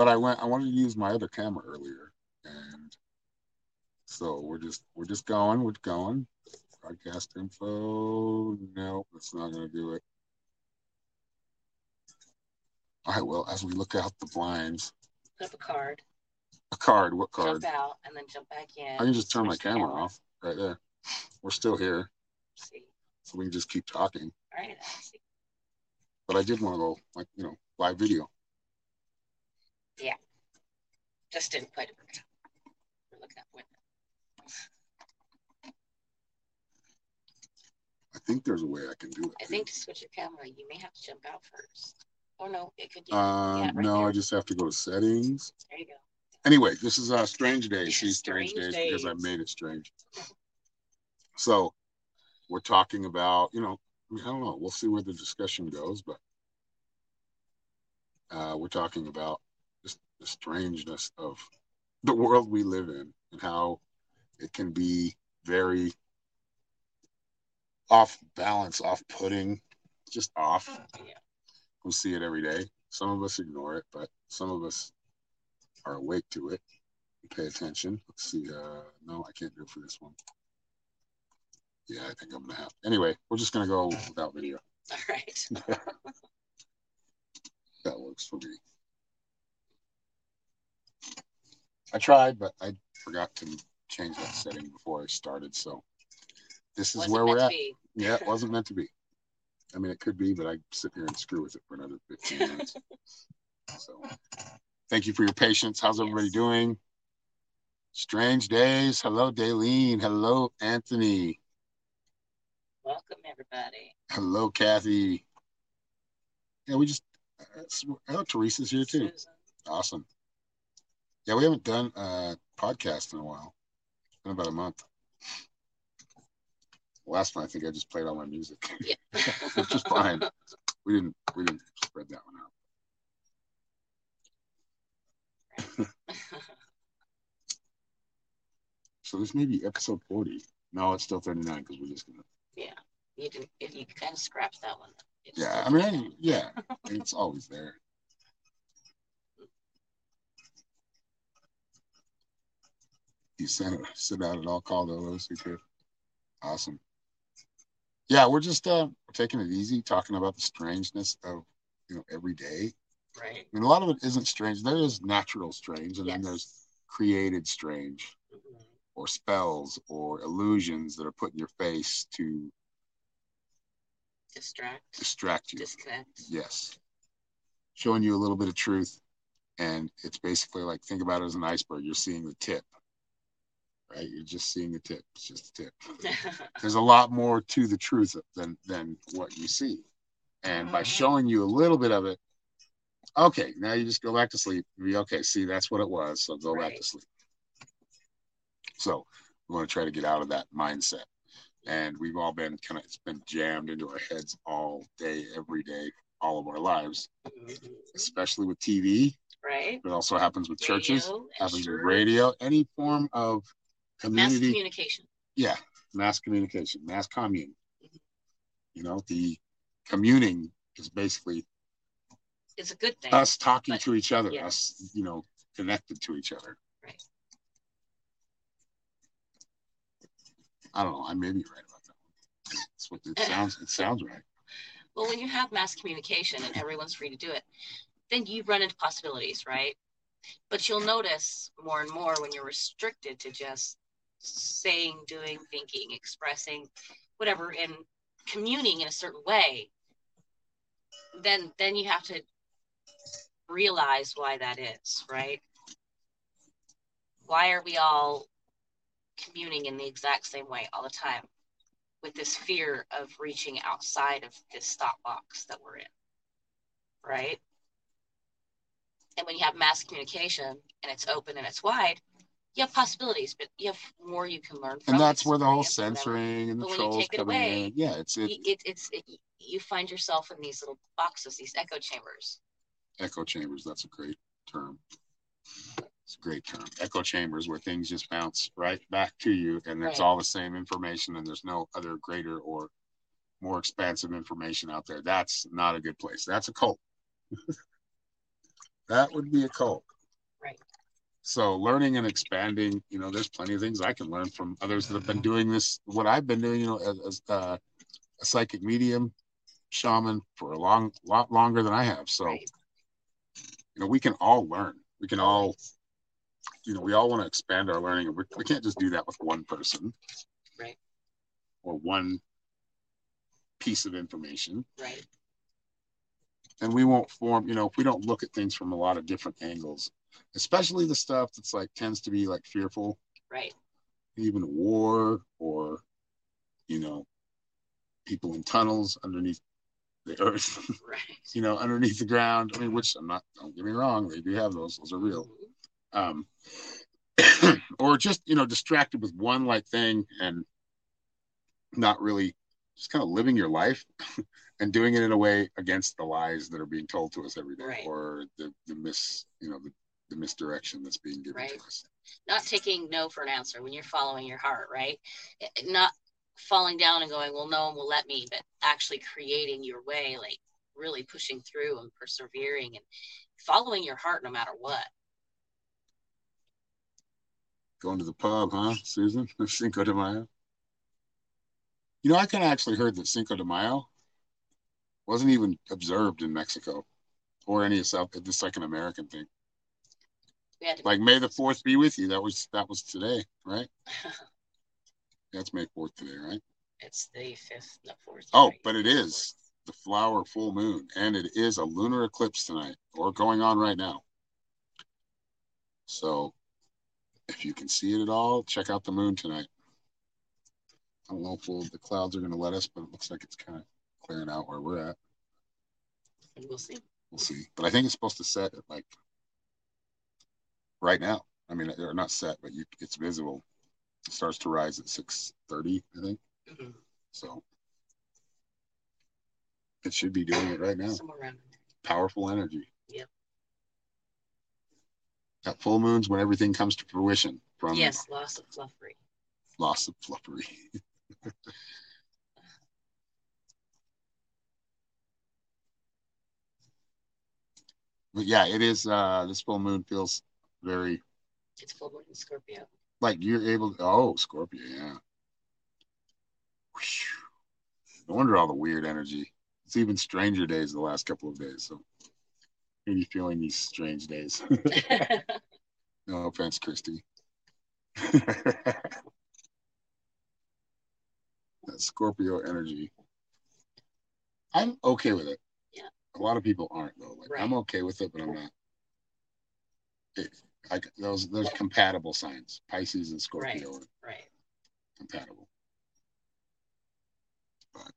but I went. I wanted to use my other camera earlier, and so we're just we're just going. We're going. Broadcast info. No, that's not going to do it. All right. Well, as we look out the blinds, Put up a card, a card. What card? jump out, and then jump back in. I can just turn my the camera off right there. We're still here, See. so we can just keep talking. All right. I see. But I did want to go, like you know, live video. Just didn't quite work. We're looking at the window. I think there's a way I can do it. I think to switch your camera, you may have to jump out first. Oh no, it could. Um, yeah, right no, I just have to go to settings. There you go. Anyway, this is uh, strange day. See, strange, strange days, because I made it strange. So, we're talking about, you know, I, mean, I don't know. We'll see where the discussion goes, but uh, we're talking about the strangeness of the world we live in and how it can be very off balance, off putting, just off. Yeah. We see it every day. Some of us ignore it, but some of us are awake to it. Pay attention. Let's see. Uh, no, I can't do it for this one. Yeah, I think I'm gonna have. Anyway, we're just gonna go without video. All right. That works for me. I tried, but I forgot to change that setting before I started. So this is Wasn't where we're at. Yeah, it wasn't meant to be. I mean, it could be, but I sit here and screw with it for another 15 minutes. so thank you for your patience. How's everybody Yes. doing? Strange days. Hello, Daleen. Hello, Anthony. Welcome everybody. Hello, Kathy. Yeah, we just, uh, oh, Teresa's here too. Susan. Awesome. Yeah, we haven't done a podcast in a while. It's been about a month. Last one, I think I just played all my music, Yeah. which is fine. We didn't we didn't spread that one out. So this may be episode forty. No, it's still thirty nine because we're just gonna. Yeah, you didn't. If you kind of scrapped that one. Yeah, I mean. I, yeah, it's always there. You sent sit out at all called OOCK. Awesome. Yeah, we're just uh taking it easy, talking about the strangeness of you know every day. right. I mean, a lot of it isn't strange. There is natural strange, and then there's created strange, Mhm. or spells, or illusions that are put in your face to Distract. distract you. Disconnect. Yes. Showing you a little bit of truth. And it's basically like think about it as an iceberg. You're seeing the tip. Right? You're just seeing the tip. It's just the tip. There's a lot more to the truth than than what you see. And by Mhm. showing you a little bit of it, okay, now you just go back to sleep. Be okay, see that's what it was. So go back to sleep. So we want to try to get out of that mindset. And we've all been kind of it's been jammed into our heads all day, every day, all of our lives Mhm. especially with TV. Right. It also happens with churches, Radio and happens with radio, any form of Mass communication. yeah, mass communication, mass commune. Mm-hmm. You know, the communing is basically It's a good thing. us talking but- to each other, us, you know, connected to each other. Right. I don't know. I may be right about that one. That's what it sounds. It sounds right. Well, when you have mass communication and everyone's free to do it, then you run into possibilities, right? But you'll notice more and more when you're restricted to just saying, doing, thinking, expressing, whatever, and communing in a certain way, then then you have to realize why that is, right? Why are we all communing in the exact same way all the time? with this fear of reaching outside of this stop box that we're in. Right? And when you have mass communication and it's open and it's wide, you have possibilities, but you have more you can learn from. And that's where the whole censoring and the But when you trolls coming away, in. Yeah, it's it, You- It, it's it, you find yourself in these little boxes, these echo chambers. echo chambers. That's a great term. It's a great term. Echo chambers where things just bounce right back to you and it's Right. all the same information and there's no other greater or more expansive information out there. That's not a good place. That's a cult. that would be a cult. So learning and expanding, you know, there's plenty of things I can learn from others that have been doing this, what I've been doing, you know, as, as uh, a psychic medium shaman for a long lot longer than I have. So, right. you know, we can all learn. We can all, you know, we all want to expand our learning. We, we can't just do that with one person. Right. Or one piece of information. Right. And we won't form, you know, if we don't look at things from a lot of different angles, especially the stuff that's like tends to be like fearful. Right. Even war or, you know, people in tunnels underneath the earth, right. you know, underneath the ground. I mean, which I'm not, don't get me wrong, they do have those, those are real. Um, or just, you know, distracted with one like thing and not really just kind of living your life and doing it in a way against the lies that are being told to us every day right. or the, the mis, you know, the, the misdirection that's being given right. to us. Not taking no for an answer when you're following your heart, right? Not falling down and going, well, no one will let me, but actually creating your way, like really pushing through and persevering and following your heart no matter what. Going to the pub, huh, Susan? Cinco de Mayo. You know, I kind of actually heard that Cinco de Mayo wasn't even observed in Mexico or any of South. It's like an American thing. Like May the Fourth be with you. That was that was today, right? That's May 4th today, right? It's the 5th, the 4th. Oh, but it is the flower full moon, and it is a lunar eclipse tonight, or going on right now. So if you can see it at all, check out the moon tonight. I don't know if we'll, the clouds are going to let us, but it looks like it's kind of clearing out where we're at. We'll see. We'll see. But I think it's supposed to set at like right now. I mean, they're not set, but you, it's visible. Starts to rise at 6.30 i think. Mm-hmm. so it should be doing it right now. Powerful energy. Yep. At full moons when everything comes to fruition from yes loss of fluffery. loss of fluffery. But yeah it is uh this full moon feels very it's full moon in scorpio like you're able to, oh Scorpio, yeah. No wonder all the weird energy. It's even stranger days the last couple of days. So are you feeling these strange days. no offense, Christy. that Scorpio energy. I'm okay with it. Yeah. A lot of people aren't though. Like right. I'm okay with it, but I'm not. It, like those those compatible signs, Pisces and Scorpio. Right. right. Compatible. But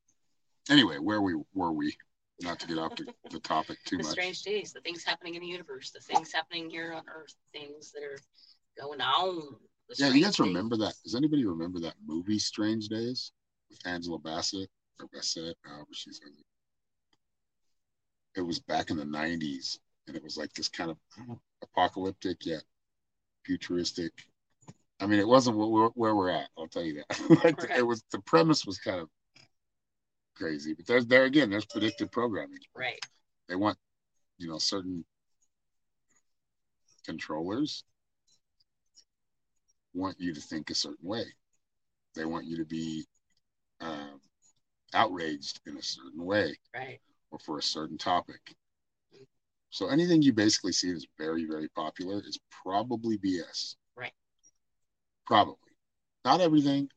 anyway, where we were we? Not to get off the, the topic too the much. Strange days, the things happening in the universe, the things happening here on Earth, things that are going on. Yeah, you guys remember that? Does anybody remember that movie Strange Days with Angela Bassett or Bassett, however she's it was back in the 90s and it was like this kind of apocalyptic yet futuristic. I mean, it wasn't where, where we're at. I'll tell you that. like it was the premise was kind of crazy, but there's there again. There's predictive programming. Right. They want you know certain controllers want you to think a certain way. They want you to be um, outraged in a certain way, right, or for a certain topic. So anything you basically see that's very, very popular is probably BS. Right. Probably. Not everything.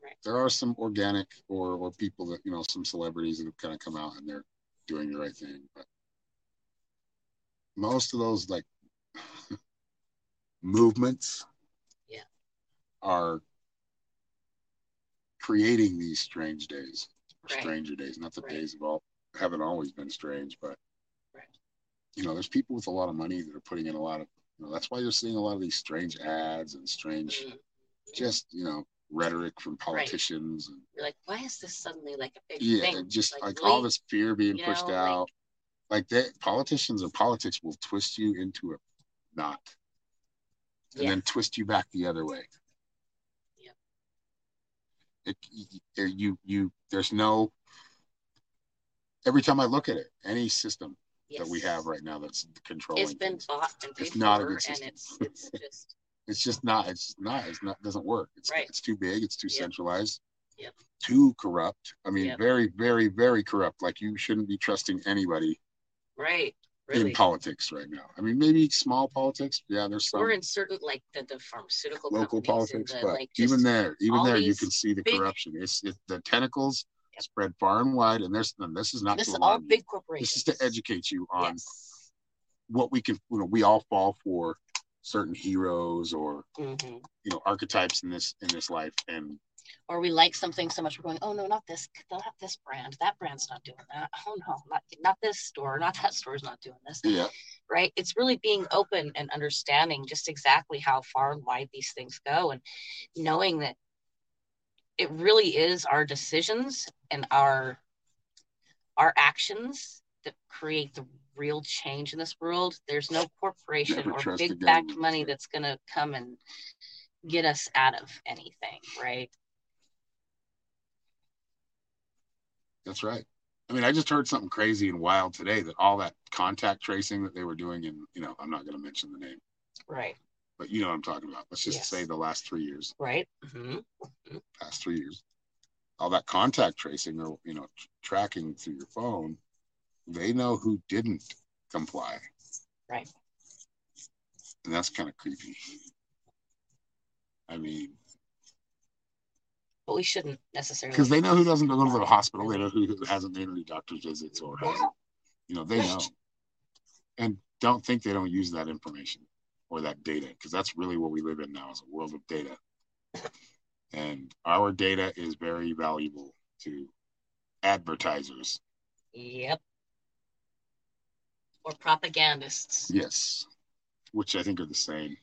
Right. There are some organic or or people that, you know, some celebrities that have kind of come out and they're doing the right thing. But most of those like movements yeah. are creating these strange days. Right. Stranger days. Not that right. days have all haven't always been strange, but you know, there's people with a lot of money that are putting in a lot of, you know, that's why you're seeing a lot of these strange ads and strange, mm-hmm. just, you know, rhetoric from politicians. Right. And, You're like, why is this suddenly like a big yeah, thing? just like, like all this fear being pushed know, out. Like, like that, politicians and politics will twist you into a knot and yeah. then twist you back the other way. Yeah. It, you, you, there's no, every time I look at it, any system, that we have right now that's controlling. It's been things. bought and paid It's not a for, good and system. it's it's just It's just not. It's not. It's not. Doesn't work. It's Right. it's too big. It's too Yep. centralized. Yep. Too corrupt. I mean, Yep. very, very, very corrupt. Like you shouldn't be trusting anybody right. in politics right now. I mean, maybe small politics. Yeah, there's some we're in certain like the, the pharmaceutical local politics, the, but like even there, even there, you can see the big- corruption. It's it, the tentacles. Spread far and wide, and there's and this is not this is all big big This is to educate you on Yes. what we can. You know, we all fall for certain heroes or Mhm. you know archetypes in this in this life, and Or we like something so much we're going, oh no, not this, they'll not this brand. That brand's not doing that. Oh no, not not this store, not that store's not doing this. yeah, right? It's really being open and understanding just exactly how far and wide these things go and knowing that it really is our decisions and our our actions that create the real change in this world. There's no corporation Never or big backed money that's gonna come and get us out of anything, right? that's right. I mean, I just heard something crazy and wild today that all that contact tracing that they were doing, and you know, I'm not going to mention the name, Right. But you know what I'm talking about. Let's just Yes. say the last three years, Right. hmm past three years, all that contact tracing or you know tr- tracking through your phone, they know who didn't comply, Right. and that's kind of creepy. I mean, But we shouldn't necessarily because they know who doesn't go to the hospital, they know who hasn't made any doctor's visits or you know, they know, and don't think they don't use that information or that data because that's really what we live in now is a world of data, and our data is very valuable to advertisers. Yep. Or propagandists. Yes, which I think are the same.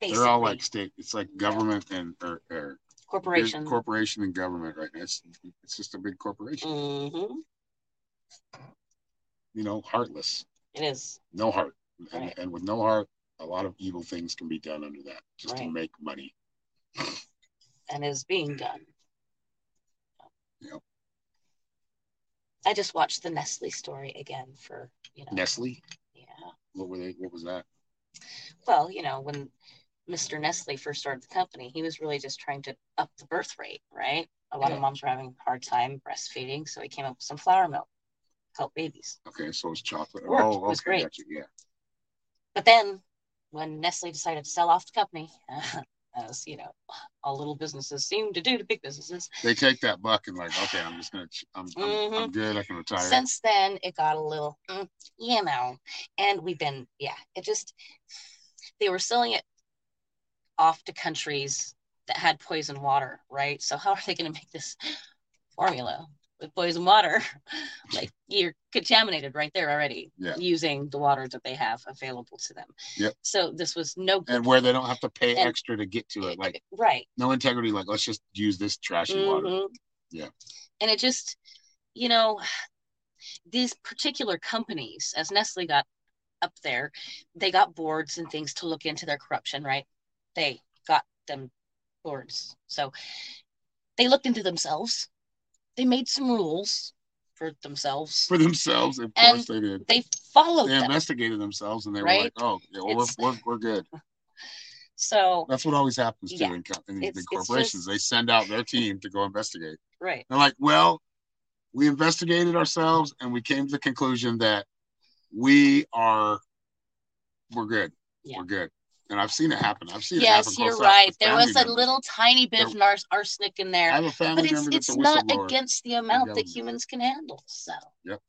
Basically, They're all like state. It's like government and or, or corporation. corporation and government right now. It's it's just a big corporation. hmm You know, heartless, It is. no heart, and, Right. and with no heart, a lot of evil things can be done under that just to make money. and is being done. Yep. I just watched the Nestle story again for, you know, Nestle, yeah. what were they? What was that? Well, you know, when Mr. Nestle first started the company, he was really just trying to up the birth rate, right? A lot Yeah. of moms were having a hard time breastfeeding, so he came up with some flour milk, to help babies. Okay, so it's chocolate. Worked. Oh, It was great. gotcha. Yeah, But then when Nestle decided to sell off the company, as you know, all little businesses seem to do to big businesses, they take that buck and like, okay, I'm just gonna, I'm, I'm, I'm good. I can retire. since then it got a little mm, you know and we've been yeah it just they were selling it off to countries that had poison water right so how are they going to make this formula with poison water like you're contaminated right there already Yeah. using the water that they have available to them Yep. so this was no good and where they don't have to pay And- extra to get to it, like right no integrity. Like, let's just use this trashy water. Mhm. Yeah. And it just, you know, these particular companies, as Nestle got up there, they got boards and things to look into their corruption, right? They got them boards. So they looked into themselves. They made some rules for themselves. for themselves. Of And course, they did. They followed They them. investigated themselves and they were like, "Oh, yeah, well, we're, we're we're good." So, That's what always happens too Yeah. in, in these big corporations. just- They send out their team to go investigate. right. They're like, "Well, we investigated ourselves and we came to the conclusion that we are, we're good. Yeah. We're good." And I've seen it happen. I've seen it Yes, you're right. There was a members. little tiny bit of There- nar- arsenic in there, have a family but it's it's not against the amount that humans can handle. So, Yep.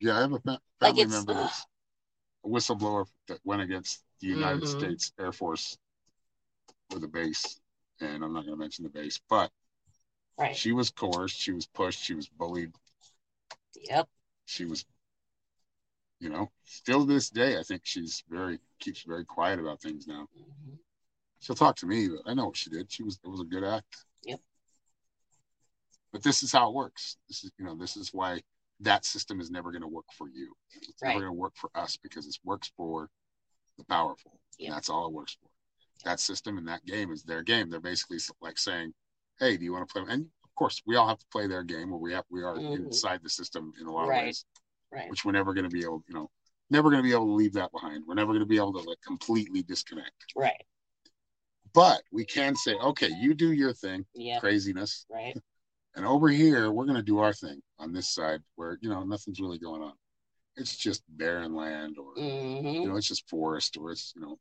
Yeah, I have a fa- family it's- member that's a whistleblower that went against the United Mhm. States Air Force with a base, and I'm not going to mention the base, but right. she was coerced, she was pushed, she was bullied, Yep. she was, you know, still to this day, I think she's very keeps very quiet about things now. Mhm. She'll talk to me, but I know what she did. She was it was a good act. Yep. But this is how it works. This is you know this is why that system is never going to work for you. It's Right. never going to work for us because it works for the powerful. Yep. And that's all it works for. That system and that game is their game. They're basically like saying, "Hey, do you want to play?" And of course, we all have to play their game, where we have we are Mhm. inside the system in a lot Right. of ways. Right. which we're never going to be able, you know, never going to be able to leave that behind. We're never going to be able to like completely disconnect. Right. But we can say, okay, you do your thing, Yeah. craziness, Right. and over here we're going to do our thing on this side where you know nothing's really going on. It's just barren land, or hmm you know, it's just forest, or it's you know,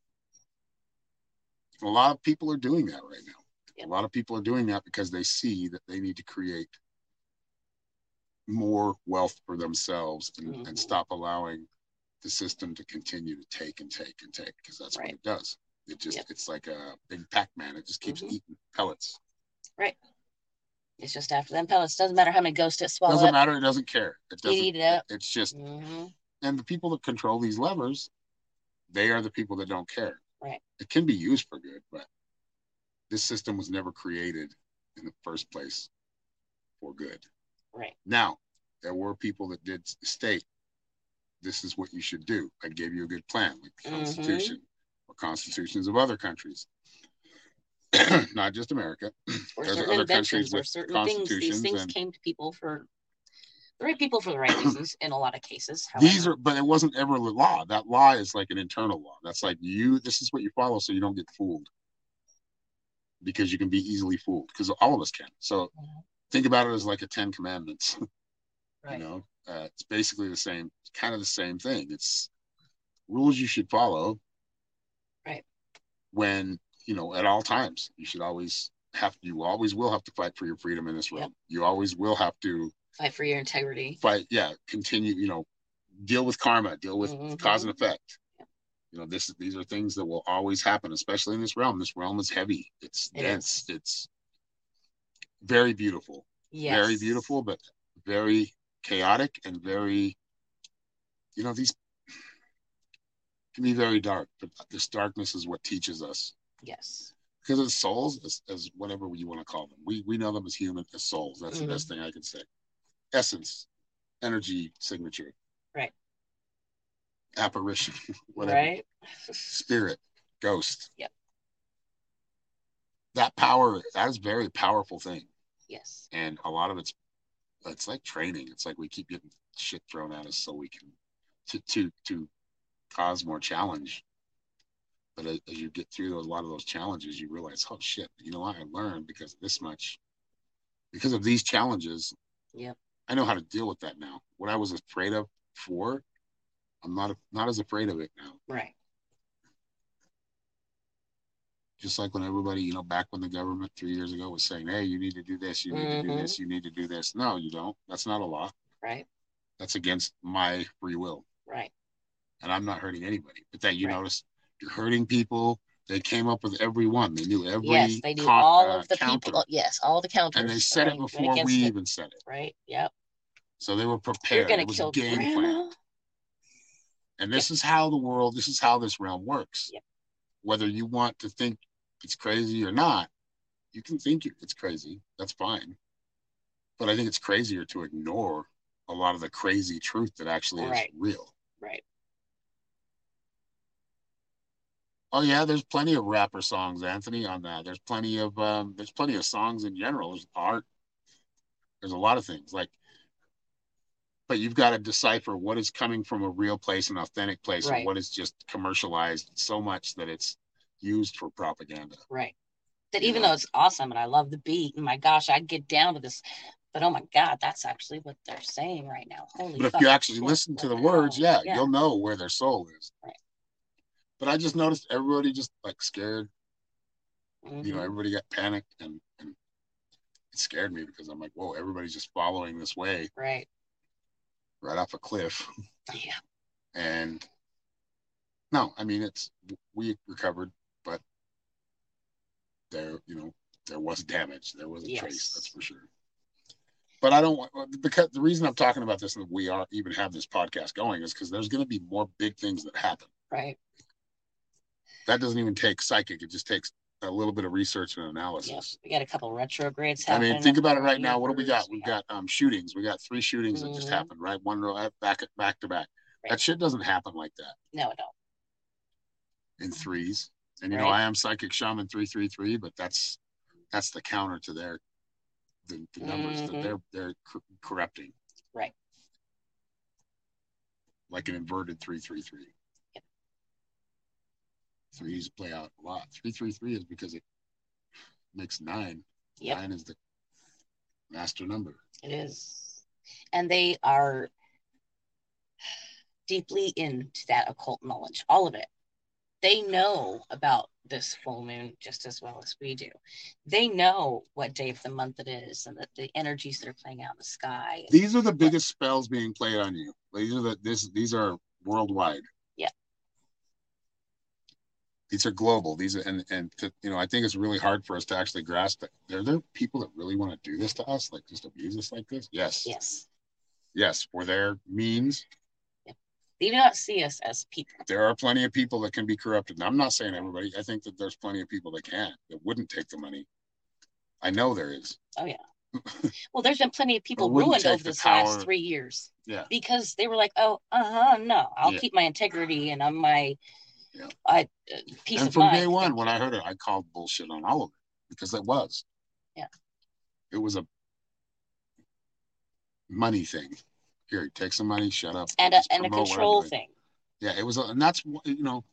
a lot of people are doing that right now. Yep. A lot of people are doing that because they see that they need to create more wealth for themselves and, Mhm. and stop allowing the system to continue to take and take and take because that's what it does. It just Yep. it's like a big Pac-Man. It just keeps Mhm. eating pellets. Right. It's just after them pellets. Doesn't matter how many ghosts it swallows. Doesn't matter. It doesn't care. It doesn't. eat it up. It's just hmm and the people that control these levers, they are the people that don't care. Right. It can be used for good, but this system was never created in the first place for good. Right. Now, there were people that did state this is what you should do. I gave you a good plan, like the Mhm. Constitution or constitutions of other countries. Not just America. Or There's certain other countries or with certain things. These things and- came to people for the right people for the right reasons in a lot of cases. These are, but it wasn't ever the law. That law is like an internal law. That's like you. This is what you follow, so you don't get fooled, because you can be easily fooled. Because all of us can. So Mhm. Think about it as like a Ten Commandments. right. You know, uh, it's basically the same, kind of the same thing. It's rules you should follow. Right. When you know, at all times, you should always have. You always will have to fight for your freedom in this Yep. You always will have to Fight for your integrity. fight yeah continue you know deal with karma deal with Mhm. cause and effect you know this these are things that will always happen especially in this realm this realm is heavy it's It dense it's very beautiful Yes. very beautiful but very chaotic and very you know these can be very dark but this darkness is what teaches us Yes. because as souls as, as whatever you want to call them we we know them as human as souls that's Mhm. the best thing i can say essence energy signature Right. apparition whatever Right. spirit ghost Yep. That power that is a very powerful thing Yes. and a lot of it's it's like training it's like we keep getting shit thrown at us so we can to to to cause more challenge but as, as you get through those, a lot of those challenges you realize oh shit you know what i learned because of this much because of these challenges Yep. i know how to deal with that now what i was afraid of before i'm not not as afraid of it now Right. Just like when everybody, you know, back when the government three years ago was saying, "Hey, you need to do this, you need to do this, you need to do this." No, you don't. That's not a law. Right. That's against my free will, Right. and I'm not hurting anybody. But that you Right. notice, you're hurting people. They came up with every one. They knew every yes, they con- all uh, of the counter, people. Yes, all the counters. and they said it right, went before we it, even said it. Right. Yep. So they were prepared. You're gonna kill a game grandma. plan, and this is how the world. This is how this realm works. Yep. Whether you want to think it's crazy or not, you can think it's crazy. That's fine. But I think it's crazier to ignore a lot of the crazy truth that actually is real. Right. Oh yeah, there's plenty of rapper songs, Anthony, on that. There's plenty of um, there's plenty of songs in general. There's art. There's a lot of things like, but you've got to decipher what is coming from a real place, an authentic place, Right. and what is just commercialized so much that it's used for propaganda. Right. That even know? though it's awesome and I love the beat, and my gosh, I get down to this, but oh my god, that's actually what they're saying right now. Holy But if you actually listen to the words, yeah, yeah, you'll know where their soul is. Right. But I just noticed everybody just like scared. You know, Mhm. everybody got panicked, and, and it scared me because I'm like, whoa, everybody's just following this way right. right off a cliff. Yeah. And no, I mean it's we recovered, but there, you know, there was damage. There was a trace, that's for sure. But I don't want because the reason I'm talking about this and we are even have this podcast going is because there's going to be more big things that happen. Right. That doesn't even take psychic; it just takes a little bit of research and analysis. We got a couple retrogrades happening. I mean, think about it right now. What do we got? We've Yeah. got um, shootings. We got three shootings that just Mhm. happened, right? One row back back to back. Right. That shit doesn't happen like that. No, it don't. in threes. And you know, I am psychic shaman three three three, but that's that's the counter to their the, the numbers that Mhm. they're they're cor- corrupting. Right. like an inverted three three three. Yep. Threes play out a lot. Three three three is because it makes nine. Yep. Nine is the master number. It is. And they are deeply into that occult knowledge, all of it. They know about this full moon just as well as we do. They know what day of the month it is and that the energies that are playing out in the sky. These are the biggest spells being played on you. These are the this these are worldwide. Yeah. These are global. These are and and to, you know I think it's really hard for us to actually grasp that. Are there people that really want to do this to us, like just abuse us like this? Yes. Yes. Yes, for their means. They do not see us as people. There are plenty of people that can be corrupted. And I'm not saying everybody. I think that there's plenty of people that can that wouldn't take the money. I know there is. Oh yeah. well, there's been plenty of people ruined over the this power- last three years Yeah. because they were like, "Oh, uh huh, no, I'll Yeah. keep my integrity and I'm my, Yeah. I uh, peace and of from mind." day one, when I heard it, I called bullshit on all of it because it was. Yeah. It was a money thing. Here, take some money, shut up. and a and a promote what I'm control thing. Yeah, it was, a, and that's you know,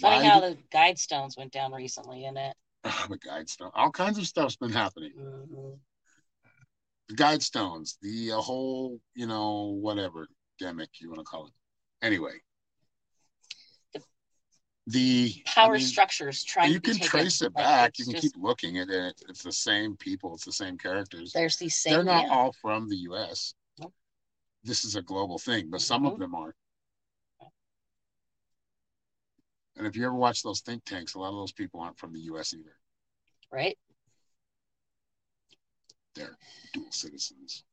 Funny how did- the guide stones went down recently, in it? the guide stone, all kinds of stuff's been happening. Mhm. The guide stones, the uh, whole, you know, whatever demic you want to call it. Anyway, the I Power mean, structures trying you can trace it like, back. You can just- keep looking at it. It's the same people. It's the same characters. There's these same. They're not yeah. all from the U.S. This is a global thing, but some of Mhm. them are. And if you ever watch those think tanks, a lot of those people aren't from the U.S. either. right? They're dual citizens,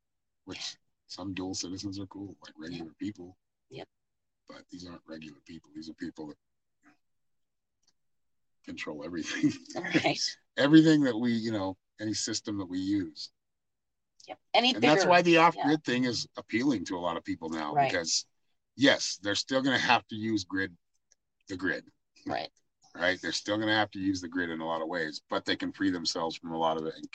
which some dual citizens are cool, like regular people. Yep. But these aren't regular people. These are people that control everything. Right. everything that we, you know, any system that we use. Yep. Any and bigger. that's why the off-grid thing is appealing to a lot of people now Right. because yes they're still going to have to use grid the grid right. right they're still going to have to use the grid in a lot of ways but they can free themselves from a lot of it and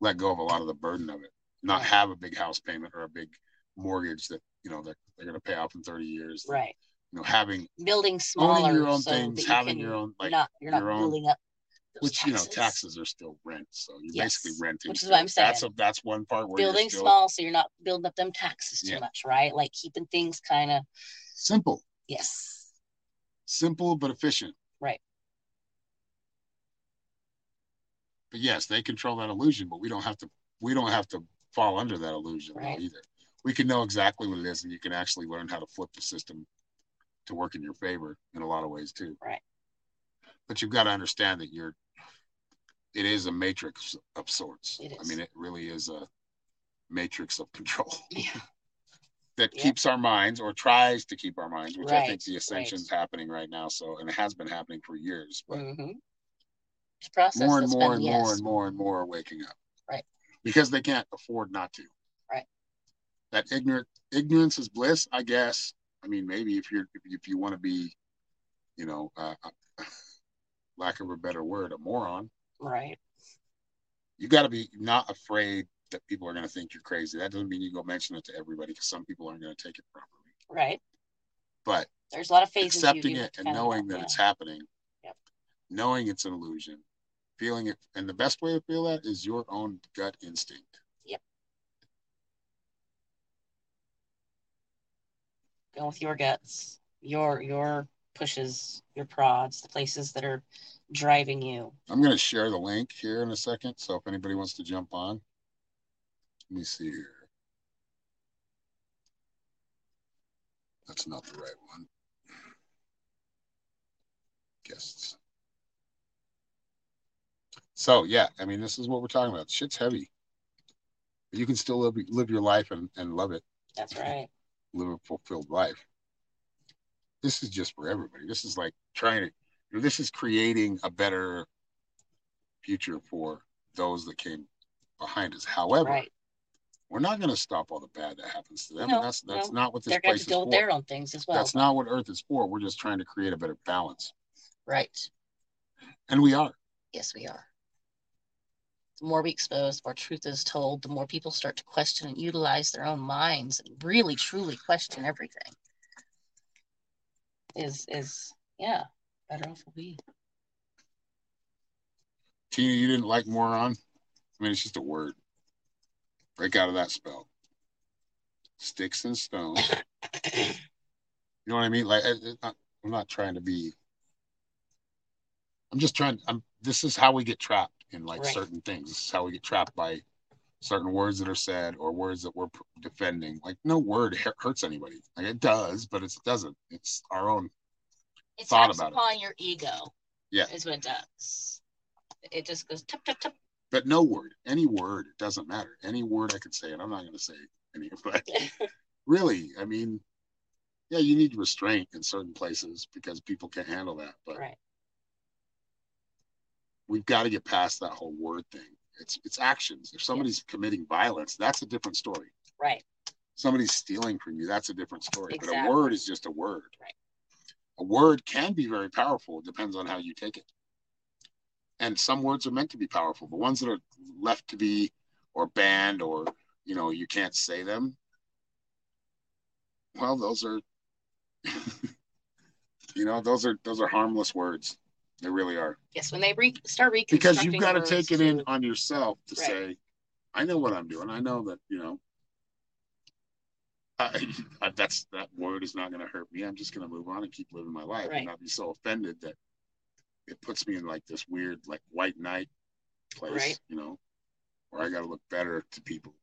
let go of a lot of the burden of it not Right. have a big house payment or a big mortgage that you know that they're going to pay off in 30 years Right. you know having Building smaller. your own so things, you having can your own, like, not you're not your own- building up. Which you know taxes are still rent so you're Yes, basically renting which is what I'm that's a saying. that's one part where Building still small, so you're not building up them taxes too Yeah. much, right? Like keeping things kind of simple yes, simple but efficient. Right. But yes, they control that illusion, but we don't have to we don't have to fall under that illusion Right. either. We can know exactly what it is and you can actually learn how to flip the system to work in your favor in a lot of ways too. Right. But you've got to understand that you're it is a matrix of sorts. I mean it really is a matrix of control yeah, that Yeah. keeps our minds or tries to keep our minds, which I think Right, the ascension's happening right now. So and it has been happening for years. But hmm It's process. more and more been, and more yes. and more and more are waking up. Right. Because they can't afford not to. Right. That ignorant ignorance is bliss, I guess. I mean, maybe if you're if, if you want to be, you know, uh, uh, lack of a better word, a moron, Right. you got to be not afraid that people are going to think you're crazy. That doesn't mean you go mention it to everybody because some people aren't going to take it properly. Right. But There's a lot of phases. accepting it and knowing have, that yeah. it's happening, Yep. knowing it's an illusion, feeling it, and the best way to feel that is your own gut instinct. Yep. Going with your guts, your your pushes, your prods, the places that are driving you. I'm going to share the link here in a second. So if anybody wants to jump on, let me see here. That's not the right one. Guests. So yeah, I mean, this is what we're talking about. Shit's heavy. But you can still live, live your life and, and love it, That's right. live a fulfilled life. This is just for everybody. This is like trying to, you know, this is creating a better future for those that came behind us. However, Right. we're not going to stop all the bad that happens to them. No, that's that's no. not what this They're going place to is deal for. with their own things as well. that's not what Earth is for. We're just trying to create a better balance, right. and we are. Yes, we are. The more we expose, the more truth is told, the more people start to question and utilize their own minds and really truly question everything. Is is yeah better off will be. Tina, you didn't like moron? I mean, it's just a word. Break out of that spell. Sticks and stones. you know what I mean? Like, I'm not trying to be. I'm just trying. I'm. This is how we get trapped in like right. certain things. This is how we get trapped by certain words that are said or words that we're defending. Like, no word hurts anybody. Like, it does, but it doesn't. It's our own it thought about upon it. your ego. Yeah, is what it does. It just goes tip tip tip. But no word, any word, it doesn't matter. Any word I could say, and I'm not going to say any of that. really, I mean, yeah, you need restraint in certain places because people can't handle that. But right. we've got to get past that whole word thing. It's it's actions. If somebody's yes. committing violence, that's a different story. Right. Somebody's stealing from you, that's a different story. Exactly. But a word is just a word. Right a word can be very powerful. It depends on how you take it. And some words are meant to be powerful. The ones that are left to be or banned or, you know, you can't say them. Well, those are, you know, those are those are harmless words. They really are. Yes, when they re- start reconstructing because you've got to take it in on yourself to right. say, I know what I'm doing. I know that you know I, that's that word is not going to hurt me. I'm just going to move on and keep living my life right. and not be so offended that it puts me in like this weird like white knight place, right. you know, where I got to look better to people.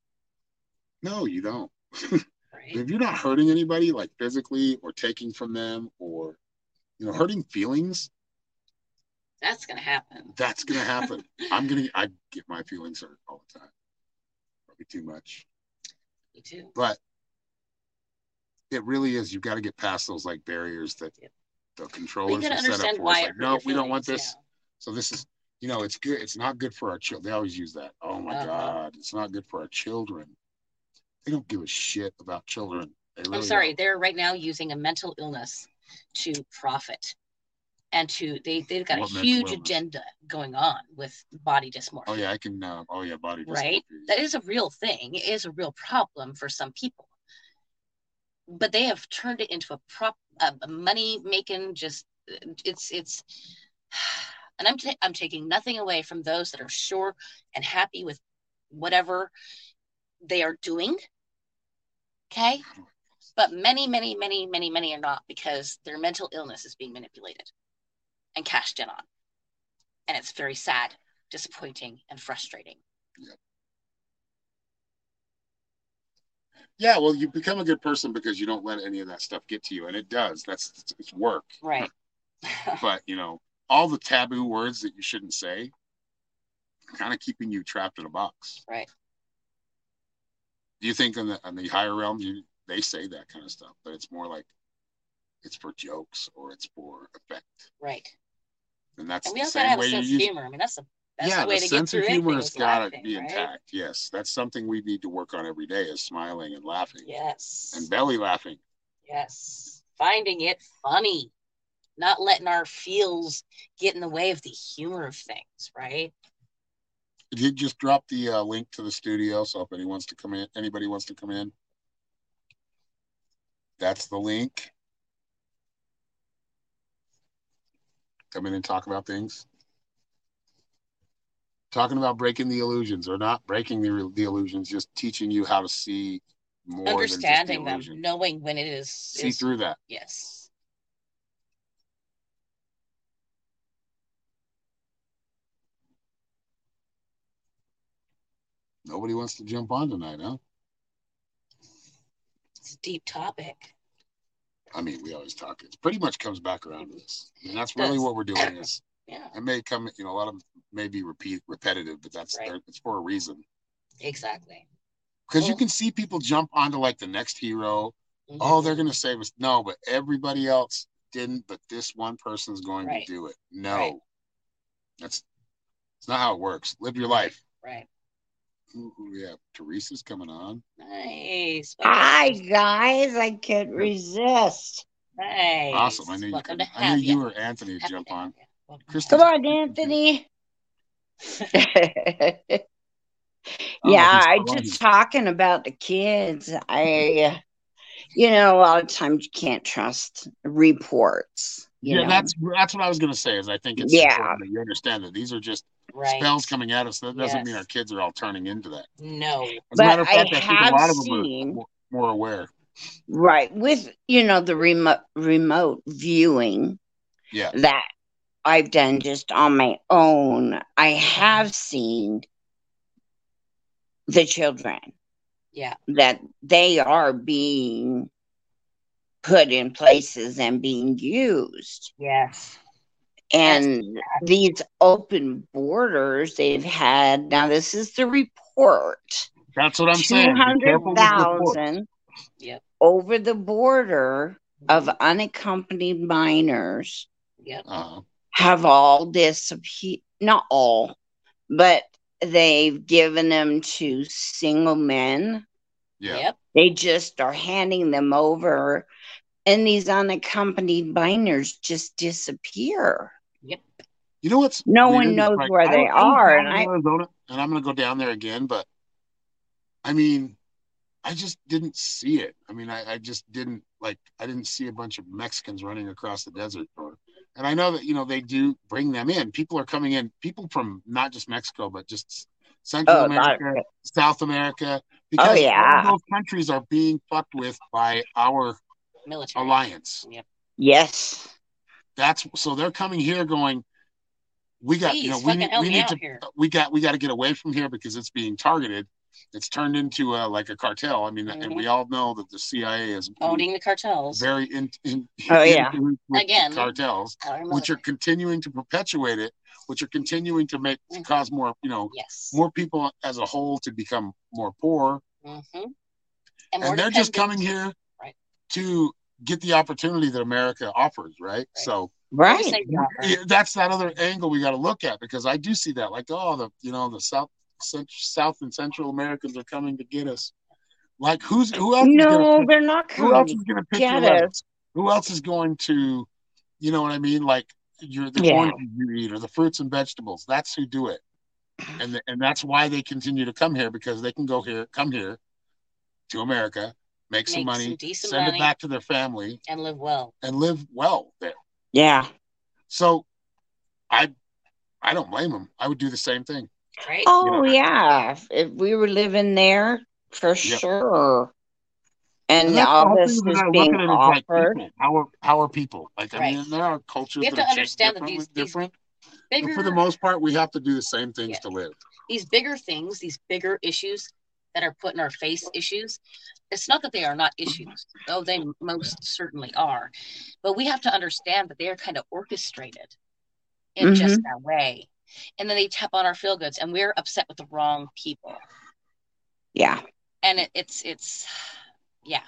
No, you don't. right. if you're not hurting anybody like physically or taking from them or you know hurting feelings, that's gonna happen. That's gonna happen. I'm gonna I get my feelings hurt all the time. Probably too much. Me too. But it really is. You've got to get past those like barriers that yep. the controllers have set up for. Like, no, we don't want this. Yeah. So this is, you know, it's good. It's not good for our children. They always use that. Oh my uh-huh. God, it's not good for our children. They don't give a shit about children. Really I'm sorry. Don't. They're right now using a mental illness to profit and to they they've got a huge agenda going on with body dysmorphia. Oh yeah, I can. Uh, oh yeah, body dysmorphia. Right, that is a real thing. It is a real problem for some people but they have turned it into a prop a money making just it's it's and I'm, t- I'm taking nothing away from those that are sure and happy with whatever they are doing okay but many many many many many are not because their mental illness is being manipulated and cashed in on and it's very sad disappointing and frustrating yep. Yeah, well, you become a good person because you don't let any of that stuff get to you, and it does. That's it's work. Right. but you know, all the taboo words that you shouldn't say, kind of keeping you trapped in a box. Right. Do you think in the in the higher realms, you they say that kind of stuff, but it's more like it's for jokes or it's for effect. Right. And that's and we also have a sense of humor. I mean, that's the that's yeah, the, the sense of humor has got to be right? intact. Yes, that's something we need to work on every day: is smiling and laughing. Yes, and belly laughing. Yes, finding it funny, not letting our feels get in the way of the humor of things. Right. Did just drop the uh, link to the studio? So if anyone wants to come in, anybody wants to come in, that's the link. Come in and talk about things talking about breaking the illusions or not breaking the, the illusions, just teaching you how to see more understanding the them, knowing when it is see is, through that. Yes. Nobody wants to jump on tonight, huh? It's a deep topic. I mean, we always talk. It pretty much comes back around to this. And that's really what we're doing is yeah. It may come, you know, a lot of may be repeat repetitive, but that's right. it's for a reason. Exactly. Because well, you can see people jump onto like the next hero. Mm-hmm. Oh, they're gonna save us. No, but everybody else didn't, but this one person's going right. to do it. No. Right. That's it's not how it works. Live your life. Right. Ooh, yeah, Teresa's coming on. Nice. Hi guys, I can't resist. Nice. Awesome. I knew Welcome you. Could, I knew you, you or Anthony to jump on. Come on, Anthony. yeah, I just talking about the kids. I uh, you know, a lot of times you can't trust reports. You yeah, know? that's that's what I was gonna say. Is I think it's Yeah. important that you understand that these are just Right. spells coming at us. That doesn't mean our kids are all turning into that. No. As a But matter of I fact, I, think have a lot of them seen- are more, more aware. right with you know the remote remote viewing Yeah, that I've done just on my own. I have seen the children Yeah. that they are being put in places and being used. Yes. And these open borders they've had now, this is the report that's what I'm two saying. Be hundred careful with reports. thousand Yep. over the border of unaccompanied minors Yep. Uh, have all disappeared. Not all, but they've given them to single men. yeah. Yep. They just are handing them over, and these unaccompanied minors just disappear. You know what's No one knows Like, where I- they I was are, down and in I- Arizona, and I'm gonna go down there again, but I mean, I just didn't see it. I mean, I, I just didn't like. I didn't see a bunch of Mexicans running across the desert, or, and I know that you know they do bring them in. People are coming in. People from not just Mexico, but just Central Oh, America, of- South America, oh, because yeah. all those countries are being fucked with by our Military. alliance. Yep. Yes. That's so they're coming here going. We got you know we need, we need to here. we got we got to get away from here because it's being targeted. It's turned into a, like a cartel. I mean, and Mhm. we all know that the CIA is Owning the cartels. very in, in Oh, yeah. in- with Again. cartels, which are continuing to perpetuate it, which are continuing to make to Mhm. cause more you know Yes. more people as a whole to become more poor, hmm and, more they're just coming here Right. to get the opportunity that America offers, right? So. Right. Say we are. Yeah, that's that other angle we got to look at because I do see that like oh the you know the South Cent- South and Central Americans are coming to get us. Like who's who else? is No, gonna, they're not who else coming is going to to pick get us. Who else is going to, you know what I mean? Like you're the Yeah. oranges you eat or the fruits and vegetables. That's who do it, and the, and that's why they continue to come here because they can go here, come here, to America, make some money, some send money. it back to their family, and live well. and live well there. Yeah. So, I, I don't blame them. I would do the same thing. Right. Oh know. yeah. If- If we were living there, for Yep. sure. And, that's the all this is being at it like, offered. people. How are how are people? Like I mean, there are cultures We have that to are understand that differently- these- these different. but Bigger for the most part, we have to do the same things Yeah. to live. these bigger things, these bigger issues that are put in our face issues, it's not that they are not issues, though they most certainly are. But we have to understand that they are kind of orchestrated in mm-hmm. just that way. And then they tap on our feel goods and we're upset with the wrong people. Yeah. And it, it's it's yeah.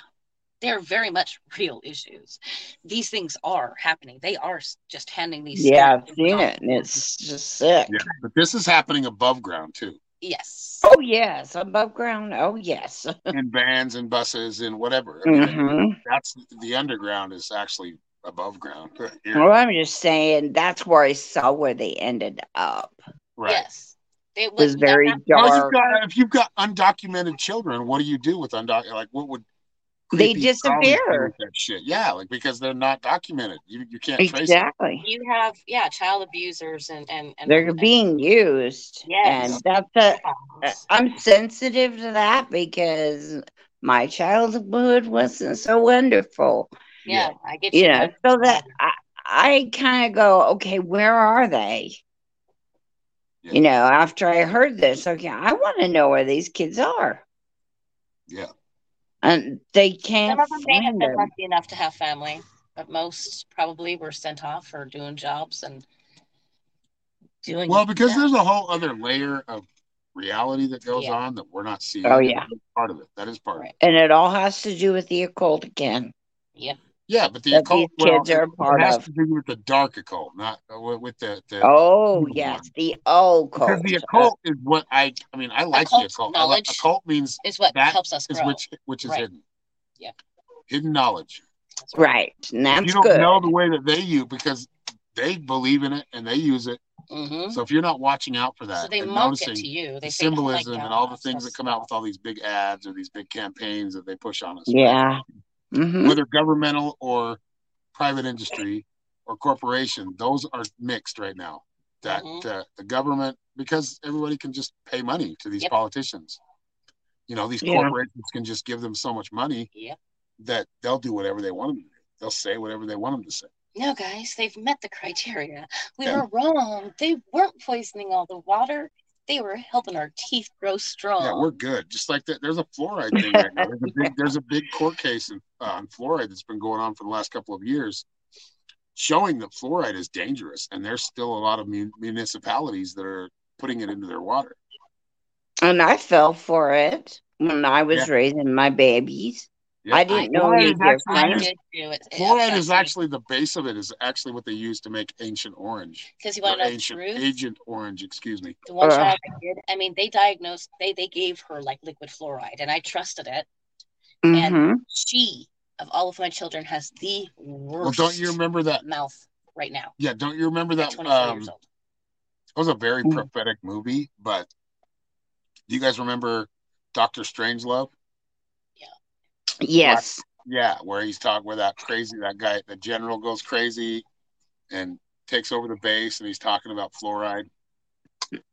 They're very much real issues. These things are happening. They are just handing these. Yeah, I've seen off. it and it's just sick. Yeah, but this is happening above ground too, Yes. Oh yes, above ground. Oh yes. in vans and buses and whatever. I mean, hmm That's the underground is actually above ground. Here. Well, I'm just saying that's where I saw where they ended up. Right. Yes. It was that- very that- Well, if dark. you've got if you've got undocumented children, what do you do with undocumented? Like, what would They creepy crawlies do disappear. shit, yeah, like because they're not documented. You you can't trace. Exactly. you have yeah child abusers and and, and They're and- being used. Yes. And that's a Yes. I'm sensitive to that because my childhood wasn't so wonderful. yeah, I get You you. know, so that I, I kind of go, okay, where are they? Yeah. You know, after I heard this, okay, I want to know where these kids are. Yeah, And they can't Some of them may have find been them. lucky enough to have family, but most probably were sent off or doing jobs and doing. well, because yeah. there's a whole other layer of reality that goes Yeah. on that we're not seeing. Oh, yeah. Part of it. That is part of it. And it all has to do with the occult again. Yep. Yeah, but the That occult these well, kids are a it- part it has of. to do with the dark occult, not uh, with, with the, the Oh, yes, one. the occult. because the occult is what I I mean I like Occult the occult. I like, knowledge occult means is what that helps us is grow. which which is Right. hidden. Yeah. Hidden knowledge. That's right. Right. And that's you don't good. know the way that they use because they believe in it and they use it. Mhm. So if you're not watching out for that So they and mock it noticing to you. They the say, "Oh my symbolism and all the things that come out with all these big ads or these big campaigns that they push on us. Yeah. Hmm whether governmental or private industry or corporation, those are mixed right now. That Mhm. uh, the government, because everybody can just pay money to these Yep. politicians. You know, these Yeah. corporations can just give them so much money Yep. that they'll do whatever they want them to do. They'll say whatever they want them to say. No, guys, they've met the criteria. We Yeah. were wrong. They weren't poisoning all the water. They were helping our teeth grow strong. Yeah, we're good. Just like that, there's a fluoride thing right now. There's a big, there's a big court case in, uh, on fluoride that's been going on for the last couple of years, showing that fluoride is dangerous, and there's still a lot of mun- municipalities that are putting it into their water. And I fell for it when I was Yeah. raising my babies. Yeah. I didn't know Fluoride any is actually I different. used- did do it. Fluoride is actually the base of it is actually what they use to make Ancient Orange. because you want to know the ancient, truth. Agent Orange, excuse me. The one Ugh. child I did, I mean, they diagnosed, they they gave her like liquid fluoride, and I trusted it. And- hmm She, of all of my children, has the Well, worst don't you remember that? mouth right now. Yeah, don't you remember that? 24 Um, years it old. was a very Mm. prophetic movie, but do you guys remember Doctor Strangelove? Yes. Yeah, where he's talking where that crazy that guy, the general goes crazy and takes over the base, and he's talking about fluoride.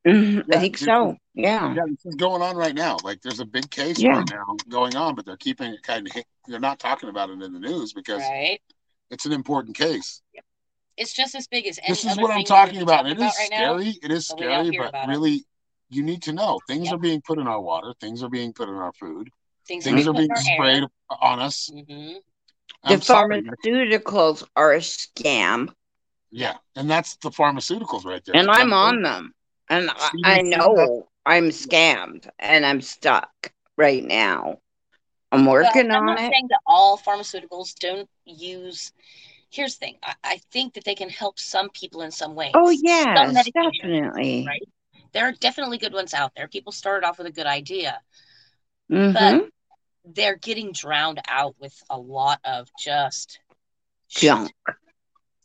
Mhm. Yeah, I think so. Yeah. Yeah, this is going on right now. Like, there's a big case Yeah. right now going on, but they're keeping it kind of. They're not talking about it in the news because Right. it's an important case. It's just as big as any This is other what I'm thing we talking would about. talk It is right now. scary. It is but we don't scary, hear but about it. really, you need to know things Yep. are being put in our water. Things are being put in our food. Things, Things are being sprayed air. on us. hmm The sorry. pharmaceuticals are a scam, Yeah, and that's the pharmaceuticals right there. and I'm on them. And I, I know I'm scammed and I'm stuck right now. I'm working well, I'm on not it. saying that all pharmaceuticals don't use. Here's the thing. I, I think that they can help some people in some ways. Oh, yeah, definitely. Right. There are definitely good ones out there. People started off with a good idea. hmm They're getting drowned out with a lot of just shit. Junk.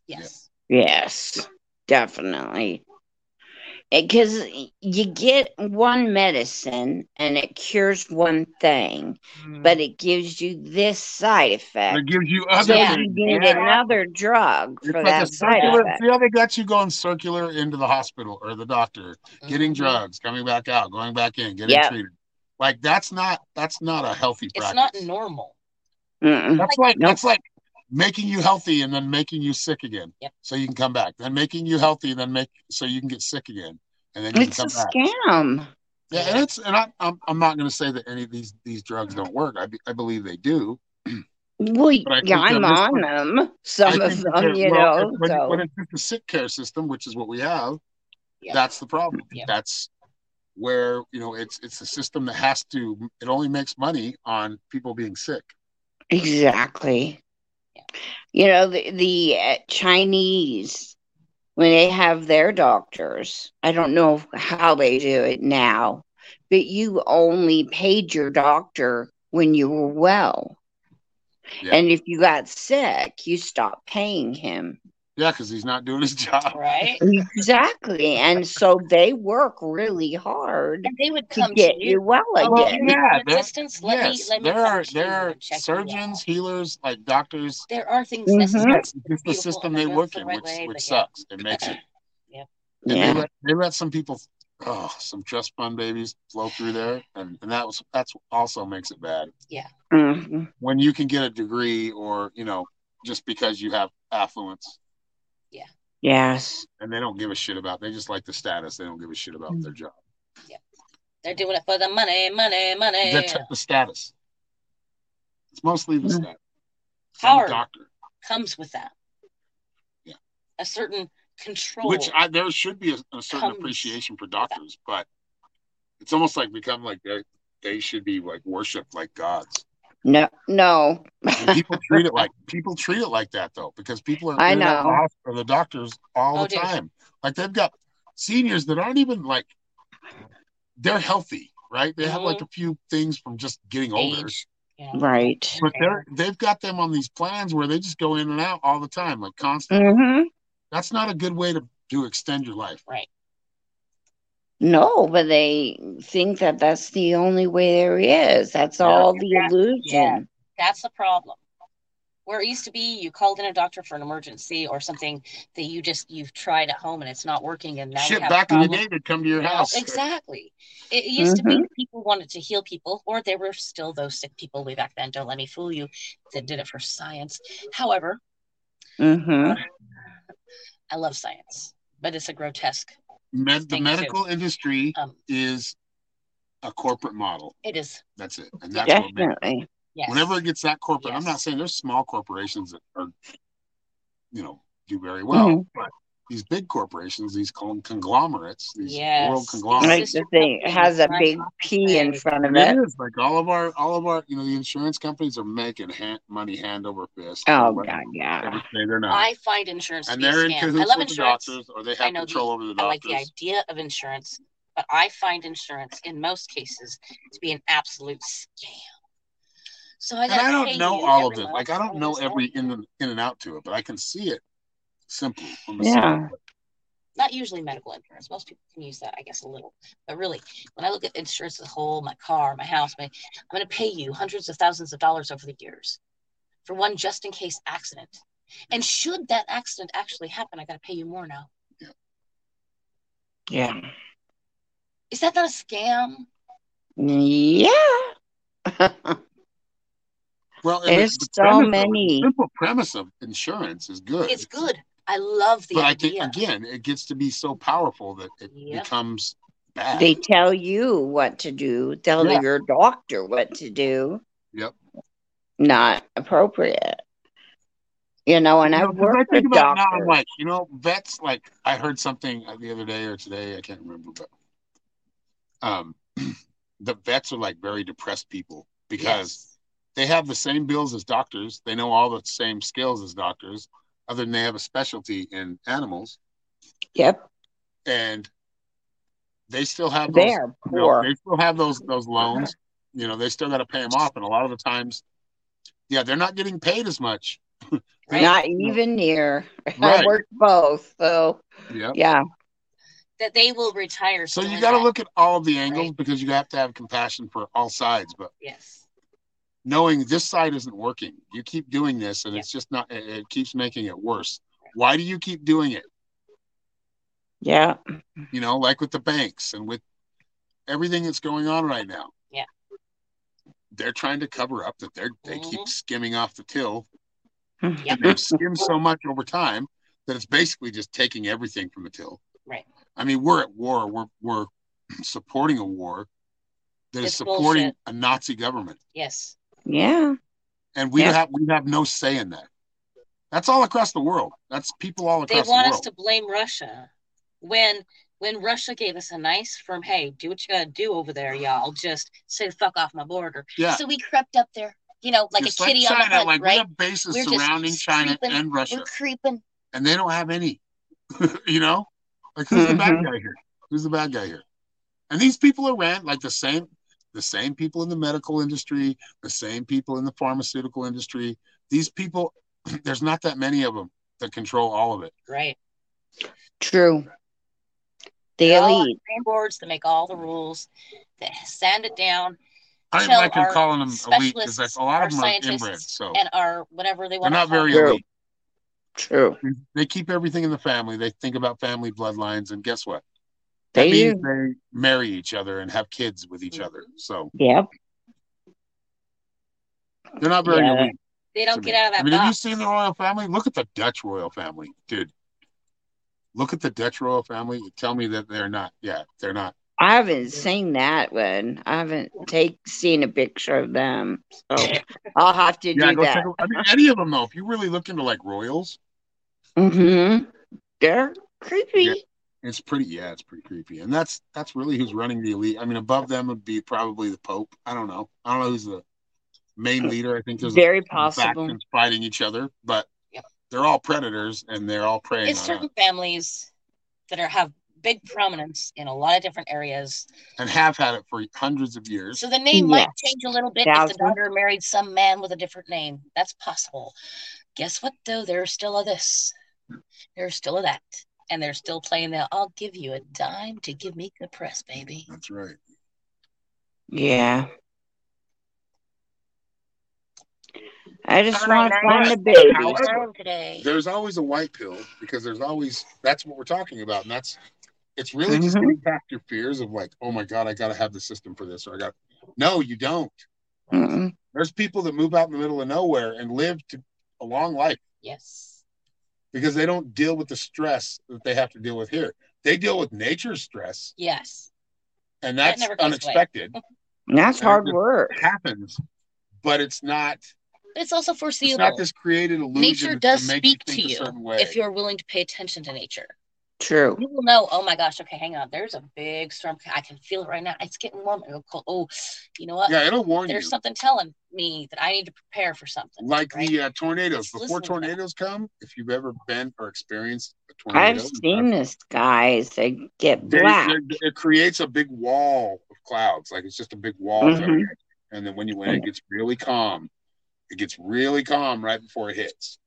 Yes. Yes, definitely. Because you get one medicine and it cures one thing, but it gives you this side effect. It gives you other Yeah. things. you need Yeah. another drug It's for like that side circular. effect. See how they got you going circular into the hospital or the doctor, getting Mhm. drugs, coming back out, going back in, getting Yep. treated. Like that's not that's not a healthy It's not normal. Mm-mm. That's like Nope. that's like making you healthy and then making you sick again, Yep. so you can come back. Then making you healthy and then make so you can get sick again, and then you It's can a come back. scam. Yeah, and it's and I, I'm I'm not going to say that any of these these drugs don't work. I be, I believe they do. Well, I yeah, think I'm on mis- them. Some of them, you well, know. when, so when it's just the sick care system, which is what we have, Yeah. that's the problem. Yeah. That's where you know it's it's a system that has to. It only makes money on people being sick. exactly. You know the the uh, Chinese when they have their doctors. I don't know how they do it now, but you only paid your doctor when you were well. Yeah. And if you got sick, you stopped paying him. Yeah, because he's not doing his job. Right. Exactly. And so they work really hard And they would to come get to you you. well Oh, Well, again. yeah, there- assistance? Let yes, me let there come are there are and check you surgeons, healers, like doctors. There are things Mhm. necessary. It's just the system they work doing in, it the which way, which but yeah. sucks. It makes it. And they Yeah. let they let some people, oh, some trust fund babies flow through there, and and that was that's also makes it bad. hmm when you can get a degree or you know just because you have affluence Yes. and they don't give a shit about they just like the status they don't give a shit about their job Yeah. They're doing it for the money, money, money. the, t- the status it's mostly the Mm. status I'm Power doctor comes with that. Yeah. A certain control. which I, there should be a, a certain appreciation for doctors but it's almost like become like they they should be like worshipped like gods No. No. people treat it like people treat it like that though because people are I in and out of the know. hospital, the doctors all Oh, the dude. time like they've got seniors that aren't even like they're healthy right they have like a few things from just getting older age. You know? Right. but they're they've got them on these plans where they just go in and out all the time like constantly hmm that's not a good way to to extend your life No, but they think that that's the only way there is. That's all the Yeah. illusion. That's the problem. Where it used to be, you called in a doctor for an emergency or something that you just you've tried at home and it's not working, and now we Shit, back a in the problem. day, they'd come to your You house. exactly. It used to be people wanted to heal people, or they were still those sick people way back then. Don't let me fool you. That did it for science. However, Mm-hmm. I love science, but it's a grotesque. Med- the thing, too. medical industry Um, is a corporate model. it is That's it. And that's what makes Definitely. yes. whenever it gets that corporate, I'm not saying there's small corporations that are, you know, do very well, Mhm. but these big corporations, these conglomerates, these Yes. world conglomerates. Like the thing it has a big P in front of it it. is like all of our, all of our, you know, the insurance companies are making hand, money hand over fist. Oh But god, yeah. Every day they're not, I find insurance to and be they're in scam. I cahoots love with the insurance. doctors, or they I have know the- control over the doctors. I like the idea of insurance, but I find insurance in most cases to be an absolute scam. So I and I don't know all of it. Like I don't know every in and in and out to it, but I can see it simply from a Yeah. standpoint. not usually medical insurance. Most people can use that, I guess, a little. But really, when I look at insurance as a whole, my car, my house, my, I'm going to pay you hundreds of thousands of dollars over the years for one just in case accident. And should that accident actually happen, I got to pay you more now. Yeah. Is that not a scam? Yeah. Well, and There's the, the so premise many. The simple premise of insurance is good. It's good. I love the but I think again, it gets to be so powerful that it Yep. becomes bad. they tell you what to do, tell Yeah. your doctor what to do. Yep. Not appropriate. You know, and You I've 'cause I worked think with about it now, I'm doctors. like, you know, vets. Like I heard something the other day or today, I can't remember, but um, the vets are like very depressed people because Yes. they have the same bills as doctors. They know all the same skills as doctors, other than they have a specialty in animals, Yep. and they still have those. They're you know, they still have those those loans. You know, they still got to pay them off, and a lot of the times, yeah, they're not getting paid as much. Right? Not even near. I Right. worked both. So Yeah. yeah. that they will retire. So you got to debt. look at all of the angles Right. because you have to have compassion for all sides. But Yes. Knowing this side isn't working, you keep doing this, and Yeah. it's just not. It, it keeps making it worse. Why do you keep doing it? Yeah. You know, like with the banks and with everything that's going on right now. Yeah. They're trying to cover up that they're they keep Mhm. skimming off the till, Yep. and they've skimmed so much over time that it's basically just taking everything from the till. Right. I mean, we're at war. We're we're supporting a war that is It's supporting bullshit. a Nazi government, Yes. Yeah. and we Yeah. have we have no say in that. That's all across the world. That's people all across. the world. They want the us to blame Russia when when Russia gave us a nice firm, hey, do what you gotta do over there, y'all. Just say the fuck off my border. yeah, So we crept up there, you know, like just a kitty like on the China, hunt, like we have bases We're surrounding China creeping- and Russia, We're creeping. and they don't have any. you know, like who's the bad Mhm. guy here? Who's the bad guy here? And these people are ran like the same, the same people in the medical industry, the same people in the pharmaceutical industry. These people, there's not that many of them that control all of it. Right. True. The They're elite. the boards that make all the rules, that sand it down, I don't Tell like them our calling them elite because that's a lot of them are scientists, inbred, so and are whatever they want. they're not to very them. True. elite. True. They keep everything in the family. They think about family bloodlines, and guess what? That They means they marry each other and have kids with each other. So Yep. they're not very Yeah. elite. They don't me. get out of that I mean, have you seen the royal family? Look at the Dutch royal family, dude. Look at the Dutch royal family. Tell me that they're not. Yeah, they're not. I haven't seen that one. I haven't take seen a picture of them. So I'll have to Yeah, do that. check. I mean, any of them though. If you really look into like royals, Mm-hmm. They're creepy. Yeah. It's pretty. Yeah, it's pretty creepy. And that's that's really who's running the elite. I mean, above them would be probably the Pope. I don't know. I don't know who's the main leader. I think there's Very a, possible. factions fighting each other, but Yep. they're all predators and they're all preying It's on certain us families that are have big prominence in a lot of different areas. and have had it for hundreds of years. So the name might change a little bit if the daughter married some man with a different name. That's possible. Guess what though? There's still a this. There's still a that. And they're still playing that I'll give you a dime to give me the press, baby. That's right. Yeah. I just want to find the baby. However- Learn today. There's always a white pill because there's always that's what we're talking about, and that's it's really just Mhm. getting past your fears of like, oh my god, I got to have the system for this, or I got. No, you don't. Mm-mm. There's people that move out in the middle of nowhere and live to a long life Yes. Because they don't deal with the stress that they have to deal with here. They deal with nature's stress, Yes. and that's never goes away. unexpected. And That's And hard it work. happens, but it's not. It's also It's foreseeable. not this created illusion nature to does make speak you to think a you if you're willing to pay attention to nature. True. You will know, oh my gosh, okay, hang on. There's a big storm. I can feel it right now. It's getting warm. It'll cold. Oh, you know what? yeah, it'll warn There's you. something telling me that I need to prepare for something. like right? the uh, tornadoes. Just Before listen to tornadoes come, if you've ever been or experienced a tornado, I've seen this, guys. that get they- black. they- it creates a big wall of clouds. Like it's just a big wall, Mhm. coming at you. and then when you when it gets really calm, it gets really calm right before it hits,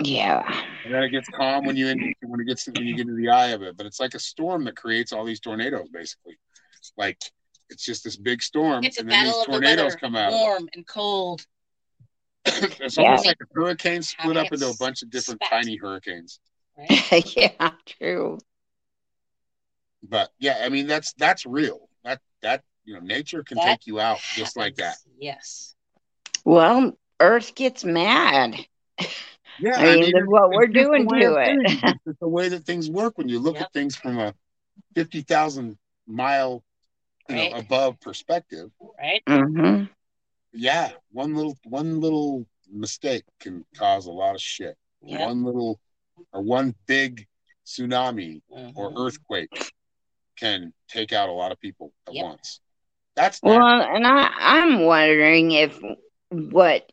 Yeah. and then it gets calm when you in, when it gets when you get into the eye of it. But it's like a storm that creates all these tornadoes, basically. Like it's just this big storm, It's a and then these battle of the tornadoes weather. come out. Warm and cold. it's Yeah. almost like a hurricane split up into a bunch of different spat. tiny hurricanes. Right? yeah, true. but yeah, I mean that's that's real. That that you know, nature can That take you out just like that. Yes. Well, Earth gets mad. Yeah, I mean, that's what we're it's just the doing to it. Things, it's the way that things work when you look Yep. at things from a fifty thousand mile, you know, above perspective. Right? hmm Yeah, one little one little mistake can cause a lot of shit. Yeah. One little or one big tsunami or Mhm. earthquake can take out a lot of people at Yep. once. That's Well, and I, I'm wondering if what,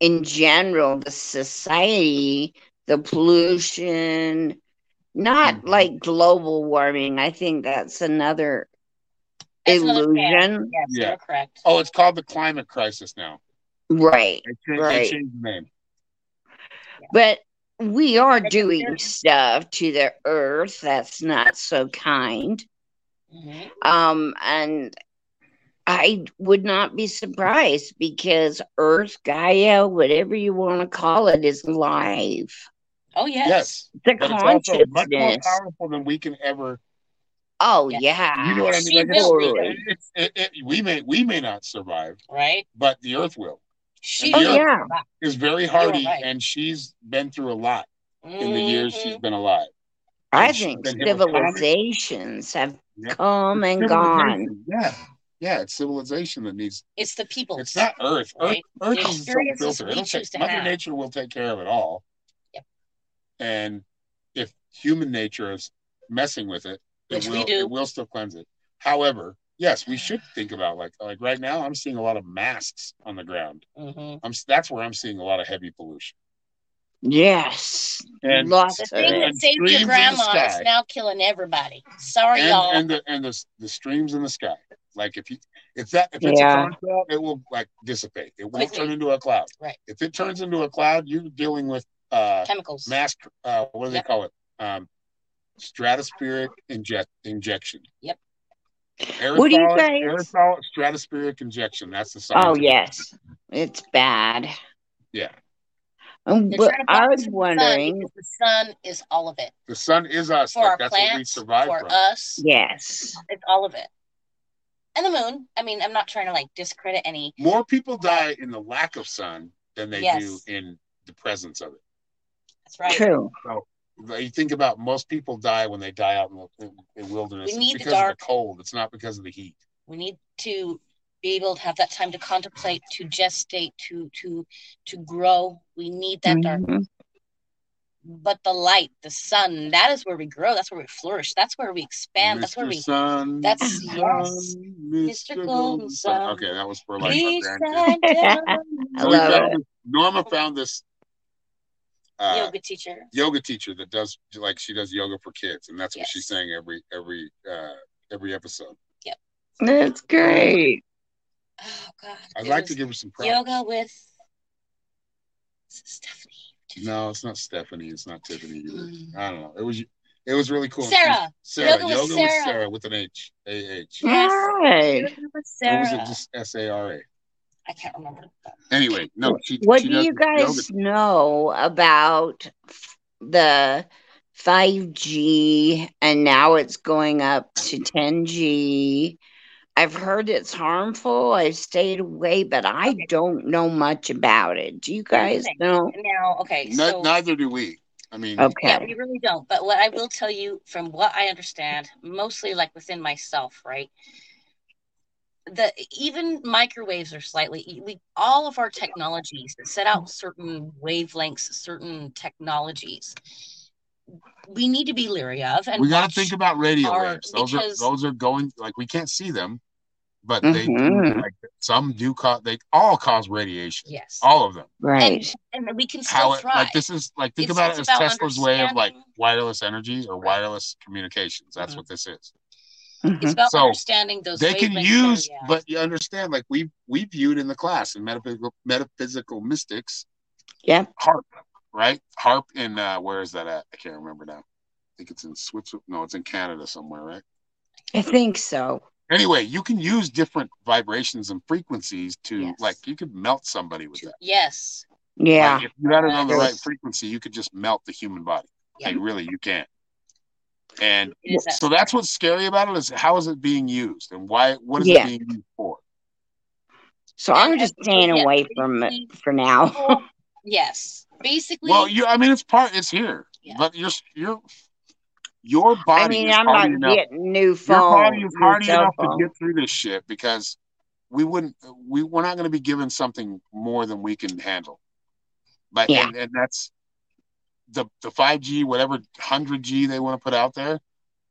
in general, the society, the pollution, not Mhm. like global warming. I think that's another That's another illusion. Yes, Yeah. correct. oh, it's called the climate crisis now. Right. They changed, Right. they changed the name. But we are But doing there- stuff to the earth that's not so kind. Mhm. Um, and I would not be surprised because Earth, Gaia, whatever you want to call it, is live. Oh yes. Yes, The but it's also much more powerful than we can ever. Oh Yeah. yeah, You know what I mean? Like it's, totally. it's, it, it, we may we may not survive, Right? but the Earth will. She Oh the yeah. Is very hardy, right. and she's been through a lot in the years Mhm. she's been alive. I And think been hit with comet- civilizations have Yeah. come and gone. Yeah, yeah, it's civilization that needs. It's the people. It's not Earth. Earth, Right. Earth The is own filter. It'll take, Mother have. Nature will take care of it all. Yep. And if human nature is messing with it, it Which will, it will still cleanse it. However, yes, we should think about like like right now. I'm seeing a lot of masks on the ground. Mhm. I'm that's where I'm seeing a lot of heavy pollution. Yes, And lots The thing that saved your grandma is now killing everybody. Sorry, and, y'all. and the and the the streams in the sky. Like if you if that if it's Yeah. a cloud, it will like dissipate. It won't Quickly. turn into a cloud. Right. If it turns into a cloud, you're dealing with uh Chemicals. mass uh what do they Yep. call it? Um stratospheric inject injection. Yep. What do you Aerosol- guys- Aerosol stratospheric injection. That's the Oh yes, it's bad. Yeah. Um, but I was us the sun wondering. because the sun is all of it. The sun is us. For like, our that's what we survive for from. us, Yes, it's all of it. And the moon. I mean, I'm not trying to like discredit any. More people die in the lack of sun than they Yes. do in the presence of it. That's right. true. you think about most people die when they die out in the in, in wilderness. We It's need the because dark. of the cold. It's not because of the heat. We need to be able to have that time to contemplate, to gestate, to to to grow. We need that dark. Mhm. But the light, the sun, that is where we grow. That's where we flourish. That's where we expand. That's where we. Sun, that's- Sun, yes. Mr. Golden Sun. Okay, that was for like my grandkids. shine down. I So we love found it. this- Norma found this uh, Yoga teacher. yoga teacher that does like she does yoga for kids, and that's what she's saying every every uh, every episode. Yep, that's great. Oh God. I'd It like to give her some props. yoga with Stephanie. No, it's not Stephanie. It's not Tiffany either. Mm. I don't know. It was it was really cool. Sarah. Sarah. Yoga Yoga, with with Sarah. Sarah with an H. A H. Yes. All right. Yoga with Or Sarah. was it just S A R A? I can't remember. Anyway, no. She, what she do does you yoga. guys know about the 5G and now it's going up to 10G? I've heard it's harmful. I've stayed away, but I Okay. don't know much about it. Do you guys thing. know? Now, okay, No- so neither do we. I mean, Okay. yeah, we really don't. But what I will tell you from what I understand, mostly like within myself, right? The even microwaves are slightly we all of our technologies that set out certain wavelengths, certain technologies we need to be leery of and we got to think about radio our- waves. Those because- are those are going like we can't see them, but they do, Mhm. like some do cause they all cause radiation. yes All of them. Right. and, and we can still How it, thrive like this is like think It's- about it's it as about Tesla's way of like wireless energy or wireless communications. That's Mhm. what this is. Mhm. it's about So, understanding those they can wavelengths that- use, yeah. but you understand, like we we viewed in the class in metaphysical metaphysical mystics. yeah HAARP, right? HAARP in uh where is that at? I can't remember now. I think it's in Switzerland. No, it's in Canada somewhere, right? I think so. Anyway, you can use different vibrations and frequencies to Yes. like you could melt somebody with that. yes Yeah. Like, if you got it on the right frequency, you could just melt the human body. Yeah. Like really, you can. And that so that's what's scary about it is how is it being used and why what is Yeah. it being used for? So I'm just staying yeah, away from it for now. Yes basically Well, you I mean it's part it's here. Yeah. But you're you're your body I mean, is I'm not enough. getting new Your body is new hardy cell enough to get through this shit because we wouldn't we we're not going to be given something more than we can handle. But Yeah. and, and that's the the 5G whatever 100G they want to put out there.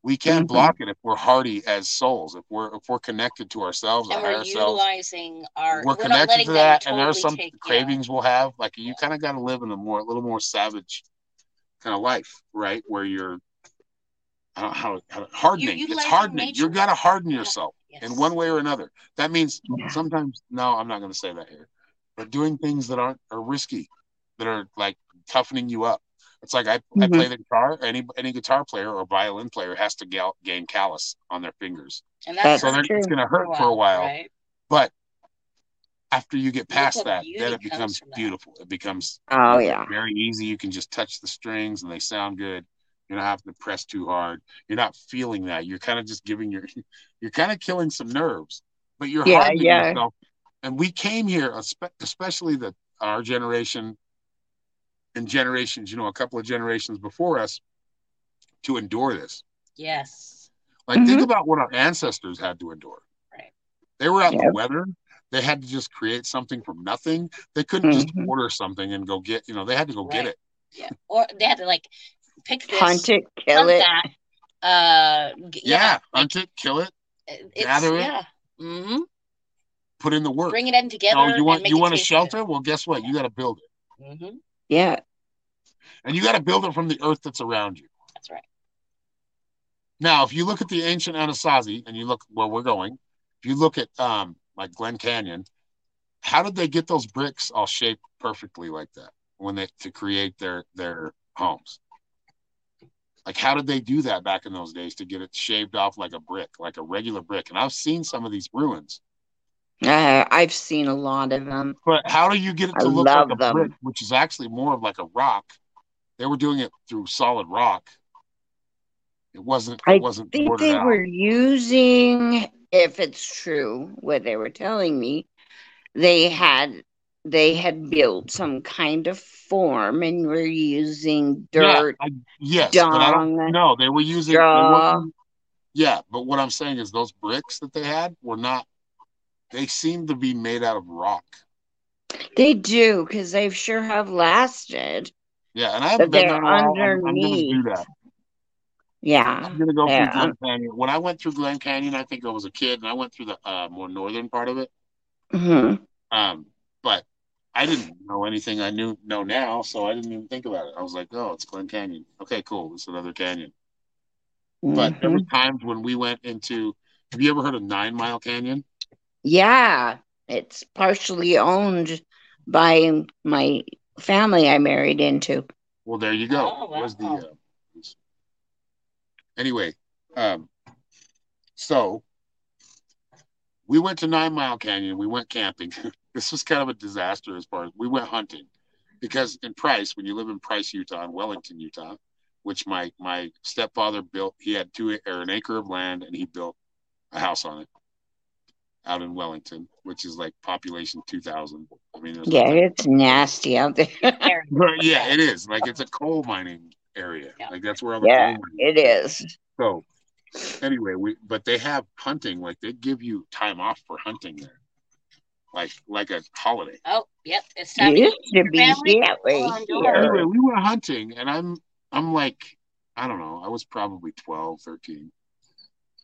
We can't Mhm. block it if we're hardy as souls. If we're if we're connected to ourselves, our and higher we're selves, utilizing our we're not connected to them that, and there are some take- yeah. cravings we'll have. Like you kind of got to live in a more, a little more savage kind of life, right? Where you're, I don't know how, how hardening. It's hardening. nature. You got to harden Yeah. yourself Yes. in one way or another. That means Yeah. sometimes. No, I'm not going to say that here. But doing things that aren't are risky, that are like toughening you up. It's like I, I Mhm. play the guitar. Any any guitar player or violin player has to gal, gain callus on their fingers, and That's so true. it's going to hurt for a while. right? But after you get past what that, then it becomes from that. beautiful. It becomes Oh yeah. very easy. You can just touch the strings and they sound good. You're not having to press too hard. You're not feeling that. You're kind of just giving your, you're kind of killing some nerves, but you're Yeah, hardening yeah. yourself. And we came here, especially the our generation and generations, you know, a couple of generations before us, to endure this. Yes. Like think Mhm. about what our ancestors had to endure. Right. They were out in the weather. They had to just create something from nothing. They couldn't just Mhm. order something and go get, you know, they had to go get it. Yeah. Or they had to like pick this, Hunt it, kill hunt it. that. Uh, Yeah, yeah. hunt it, kill it, it's, gather it. Yeah. Mm-hmm. put in the work. Bring it in together. oh, you want you want a taste shelter? Well, guess what? You got to build it, Mm-hmm. Yeah. and you got to build it from the earth that's around you. That's right. Now, if you look at the ancient Anasazi and you look where we're going, if you look at um like Glen Canyon, how did they get those bricks all shaped perfectly like that when they to create their their homes? Like how did they do that back in those days to get it shaved off like a brick, like a regular brick? And I've seen some of these ruins, Uh, I've seen a lot of them. but how do you get it I to look like a them. brick, which is actually more of like a rock? They were doing it through solid rock. It wasn't. It I wasn't think they out. were using, if it's true, what they were telling me, they had they had built some kind of form and were using dirt. Yeah, I, yes, but I don't dung, know. They were using. They yeah, but what I'm saying is those bricks that they had were not. They seem to be made out of rock. They do because they sure have lasted. Yeah, and I haven't been there while. I'm, I'm do underneath. that. Yeah. I'm gonna go through Glen Canyon. When I went through Glen Canyon, I think I was a kid, and I went through the uh, more northern part of it. hmm Um, but I didn't know anything I knew know now, so I didn't even think about it. I was like, oh, it's Glen Canyon. Okay, cool. It's another canyon. But there were times when we went into. Have you ever heard of Nine Mile Canyon? Yeah, it's partially owned by my family I married into. Well, there you go. Oh, Where's the uh, anyway? Um, so we went to Nine Mile Canyon. We went camping. this was kind of a disaster as far as we went hunting because in Price, when you live in Price, Utah, and Wellington, Utah, which my my stepfather built, he had two or an acre of land, and he built a house on it out in Wellington, which is like population two thousand. I mean, yeah, nothing. it's nasty out there. yeah, it is. Like it's a coal mining area. Yeah. Like that's where all the yeah, it is. So anyway, we but they have hunting. Like they give you time off for hunting there, like like a holiday. Oh, yep, it's time it to, to be that way. Anyway, we were hunting, and I'm I'm like I don't know. I was probably 12, 13.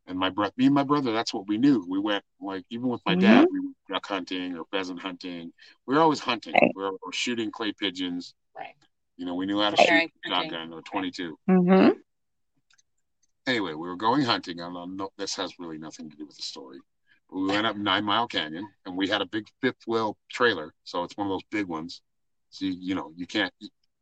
And my brother, me and my brother, that's what we knew. We went like even with my mm-hmm. dad, we went duck hunting or pheasant hunting. We were always hunting. Right. We were, were, shooting clay pigeons. Right. You know, we knew how to shoot shotgun or 22. Mm-hmm anyway, we were going hunting. I know this has really nothing to do with the story. But we went up Nine Mile Canyon, and we had a big fifth wheel trailer, so it's one of those big ones. So you, you know you can't.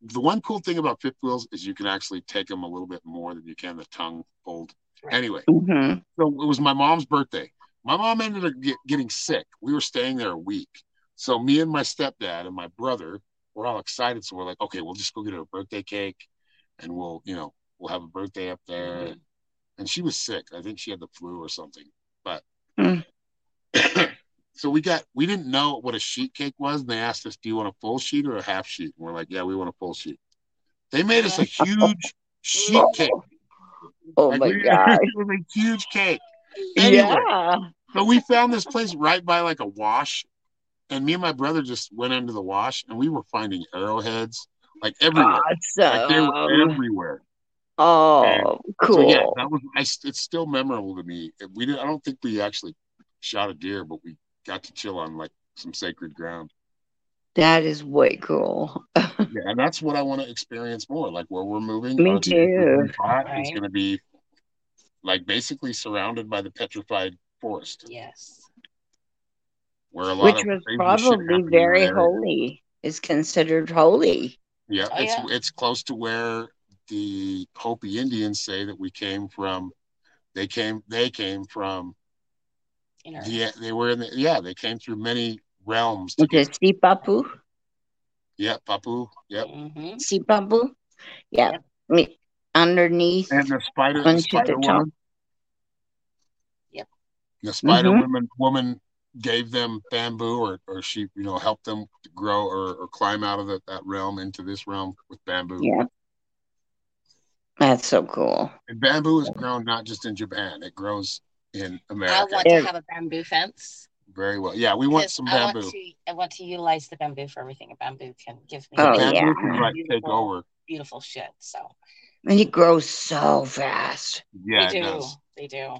The one cool thing about fifth wheels is you can actually take them a little bit more than you can the tongue fold. Anyway, mm-hmm. so it was my mom's birthday. My mom ended up get, getting sick. We were staying there a week. So me and my stepdad and my brother were all excited. So we're like, okay, we'll just go get her a birthday cake, and we'll, you know, we'll have a birthday up there. Mm-hmm and she was sick. I think she had the flu or something. But mm. so we got we didn't know what a sheet cake was, and they asked us, "Do you want a full sheet or a half sheet?" And we're like, "Yeah, we want a full sheet." They made us a huge sheet cake. Oh my we, god! It was a huge cake. Anyway, yeah. So we found this place right by like a wash, and me and my brother just went into the wash, and we were finding arrowheads like everywhere. Awesome. Like they were everywhere. Oh, and cool. So yeah, that was. I, it's still memorable to me. We did. I don't think we actually shot a deer, but we got to chill on like some sacred ground. That is way cool. yeah, and that's what I want to experience more. Like where we're moving. Me too. Right. It's going to be like basically surrounded by the petrified forest. Yes. Where a lot Which was probably very holy. Is considered holy. Yeah, oh, it's yeah. it's close to where the Hopi Indians say that we came from. They came. They came from. Yeah, they were in the. Yeah, they came through many realms. Okay, Sipapu. Yeah, Papu. Yep. Mm-hmm. Sipapu. Yeah. Yep. Me underneath. And the spider. The spider the woman. Yep. The spider mm-hmm. woman woman gave them bamboo, or or she you know helped them grow or, or climb out of the, that realm into this realm with bamboo. Yeah. That's so cool. And bamboo is grown not just in Japan; it grows in America. I want to have a bamboo fence. Very well. Yeah, we want some bamboo. I want, to, I want to utilize the bamboo for everything a bamboo can give me. Oh yeah, like take over. Beautiful shit. So. And it grows so fast. Yeah, they do. They do.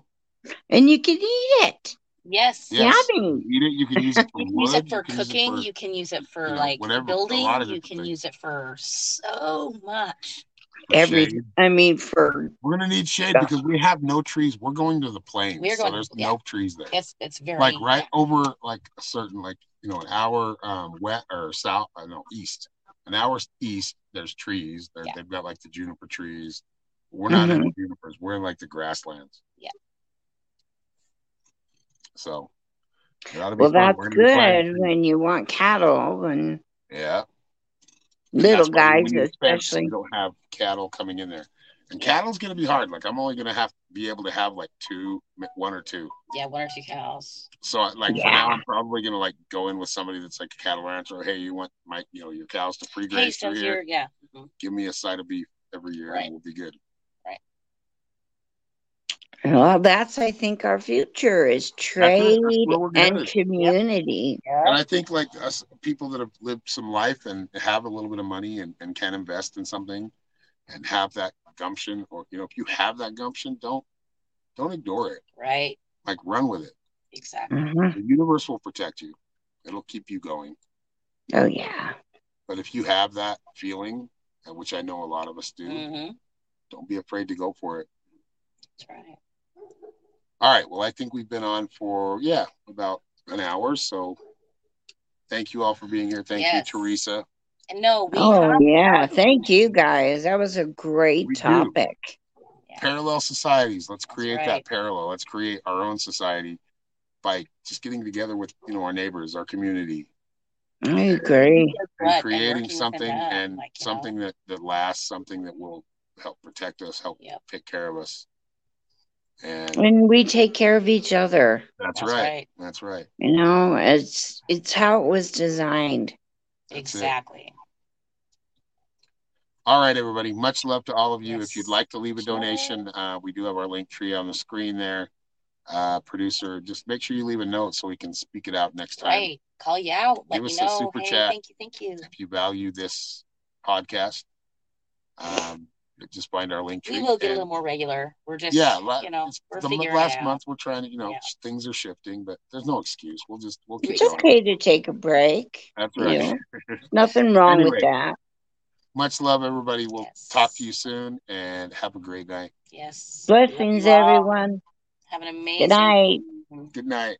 And you can eat it. Yes. yes. Yummy. Eat it. You can use it for you can use it for cooking. It for, you can use it for you know, like whatever, building. You can things. use it for so much every shade. I mean for we're gonna need shade stuff. because we have no trees. We're going to the plains. We're going, so there's yeah. no trees there. It's it's very like right yeah. over like a certain like you know an hour um west or south I know east. An hour east there's trees. Yeah. They've got like the juniper trees. We're not mm-hmm. in the junipers, we're in like the grasslands. Yeah. So well fun. that's good when you want cattle and yeah little guys especially. you don't have cattle coming in there. And cattle's going to be hard. Like i'm only going to have to be able to have like two one or two. Yeah one or two cows. So like yeah. for now i'm probably going to like go in with somebody that's like a cattle rancher. Hey you want my you know your cows to free graze hey, here? yeah. Mm-hmm. give me a side of beef every year right. and we'll be good. Right well, that's I think our future is trade and community. Yep. And I think like us people that have lived some life and have a little bit of money and, and can invest in something and have that gumption or you know, if you have that gumption, don't don't ignore it. Right. Like run with it. Exactly. Mm-hmm. The universe will protect you. It'll keep you going. Oh yeah. But if you have that feeling, which I know a lot of us do, mm-hmm. don't be afraid to go for it. That's right. All right. Well, I think we've been on for, yeah, about an hour. So thank you all for being here. Thank yes. you, Teresa. And no, oh, yeah. Thank you, guys. That was a great we topic. Yeah. Parallel societies. Let's create right. that parallel. Let's create our own society by just getting together with you know our neighbors, our community, I agree. and But- creating something and like, you know, something that that lasts, something that will help protect us, help Yep. take care of us. And And we take care of each other. that's, That's right. right. That's right. You know, it's it's how it was designed. That's it. Exactly. All right, everybody. Much love to all of you. If you'd like to leave a donation, uh, we do have our link tree on the screen there. Uh, producer, just make sure you leave a note so we can speak it out next time. Right. Call you out. Let Give you us a super hey, chat. thank you. Thank you. If you value this podcast, um, just find our link tree. We will get a little more regular. We're just, yeah, la- you know, we're the figuring last it out. month we're trying to, you know, Yeah. things are shifting, but there's no excuse. We'll just we'll keep It's going. okay to take a break. That's right. know, nothing wrong with that. Much love, everybody. We'll Yes. talk to you soon, and have a great night. Yes. Blessings, everyone. Have an amazing Good night. Good night.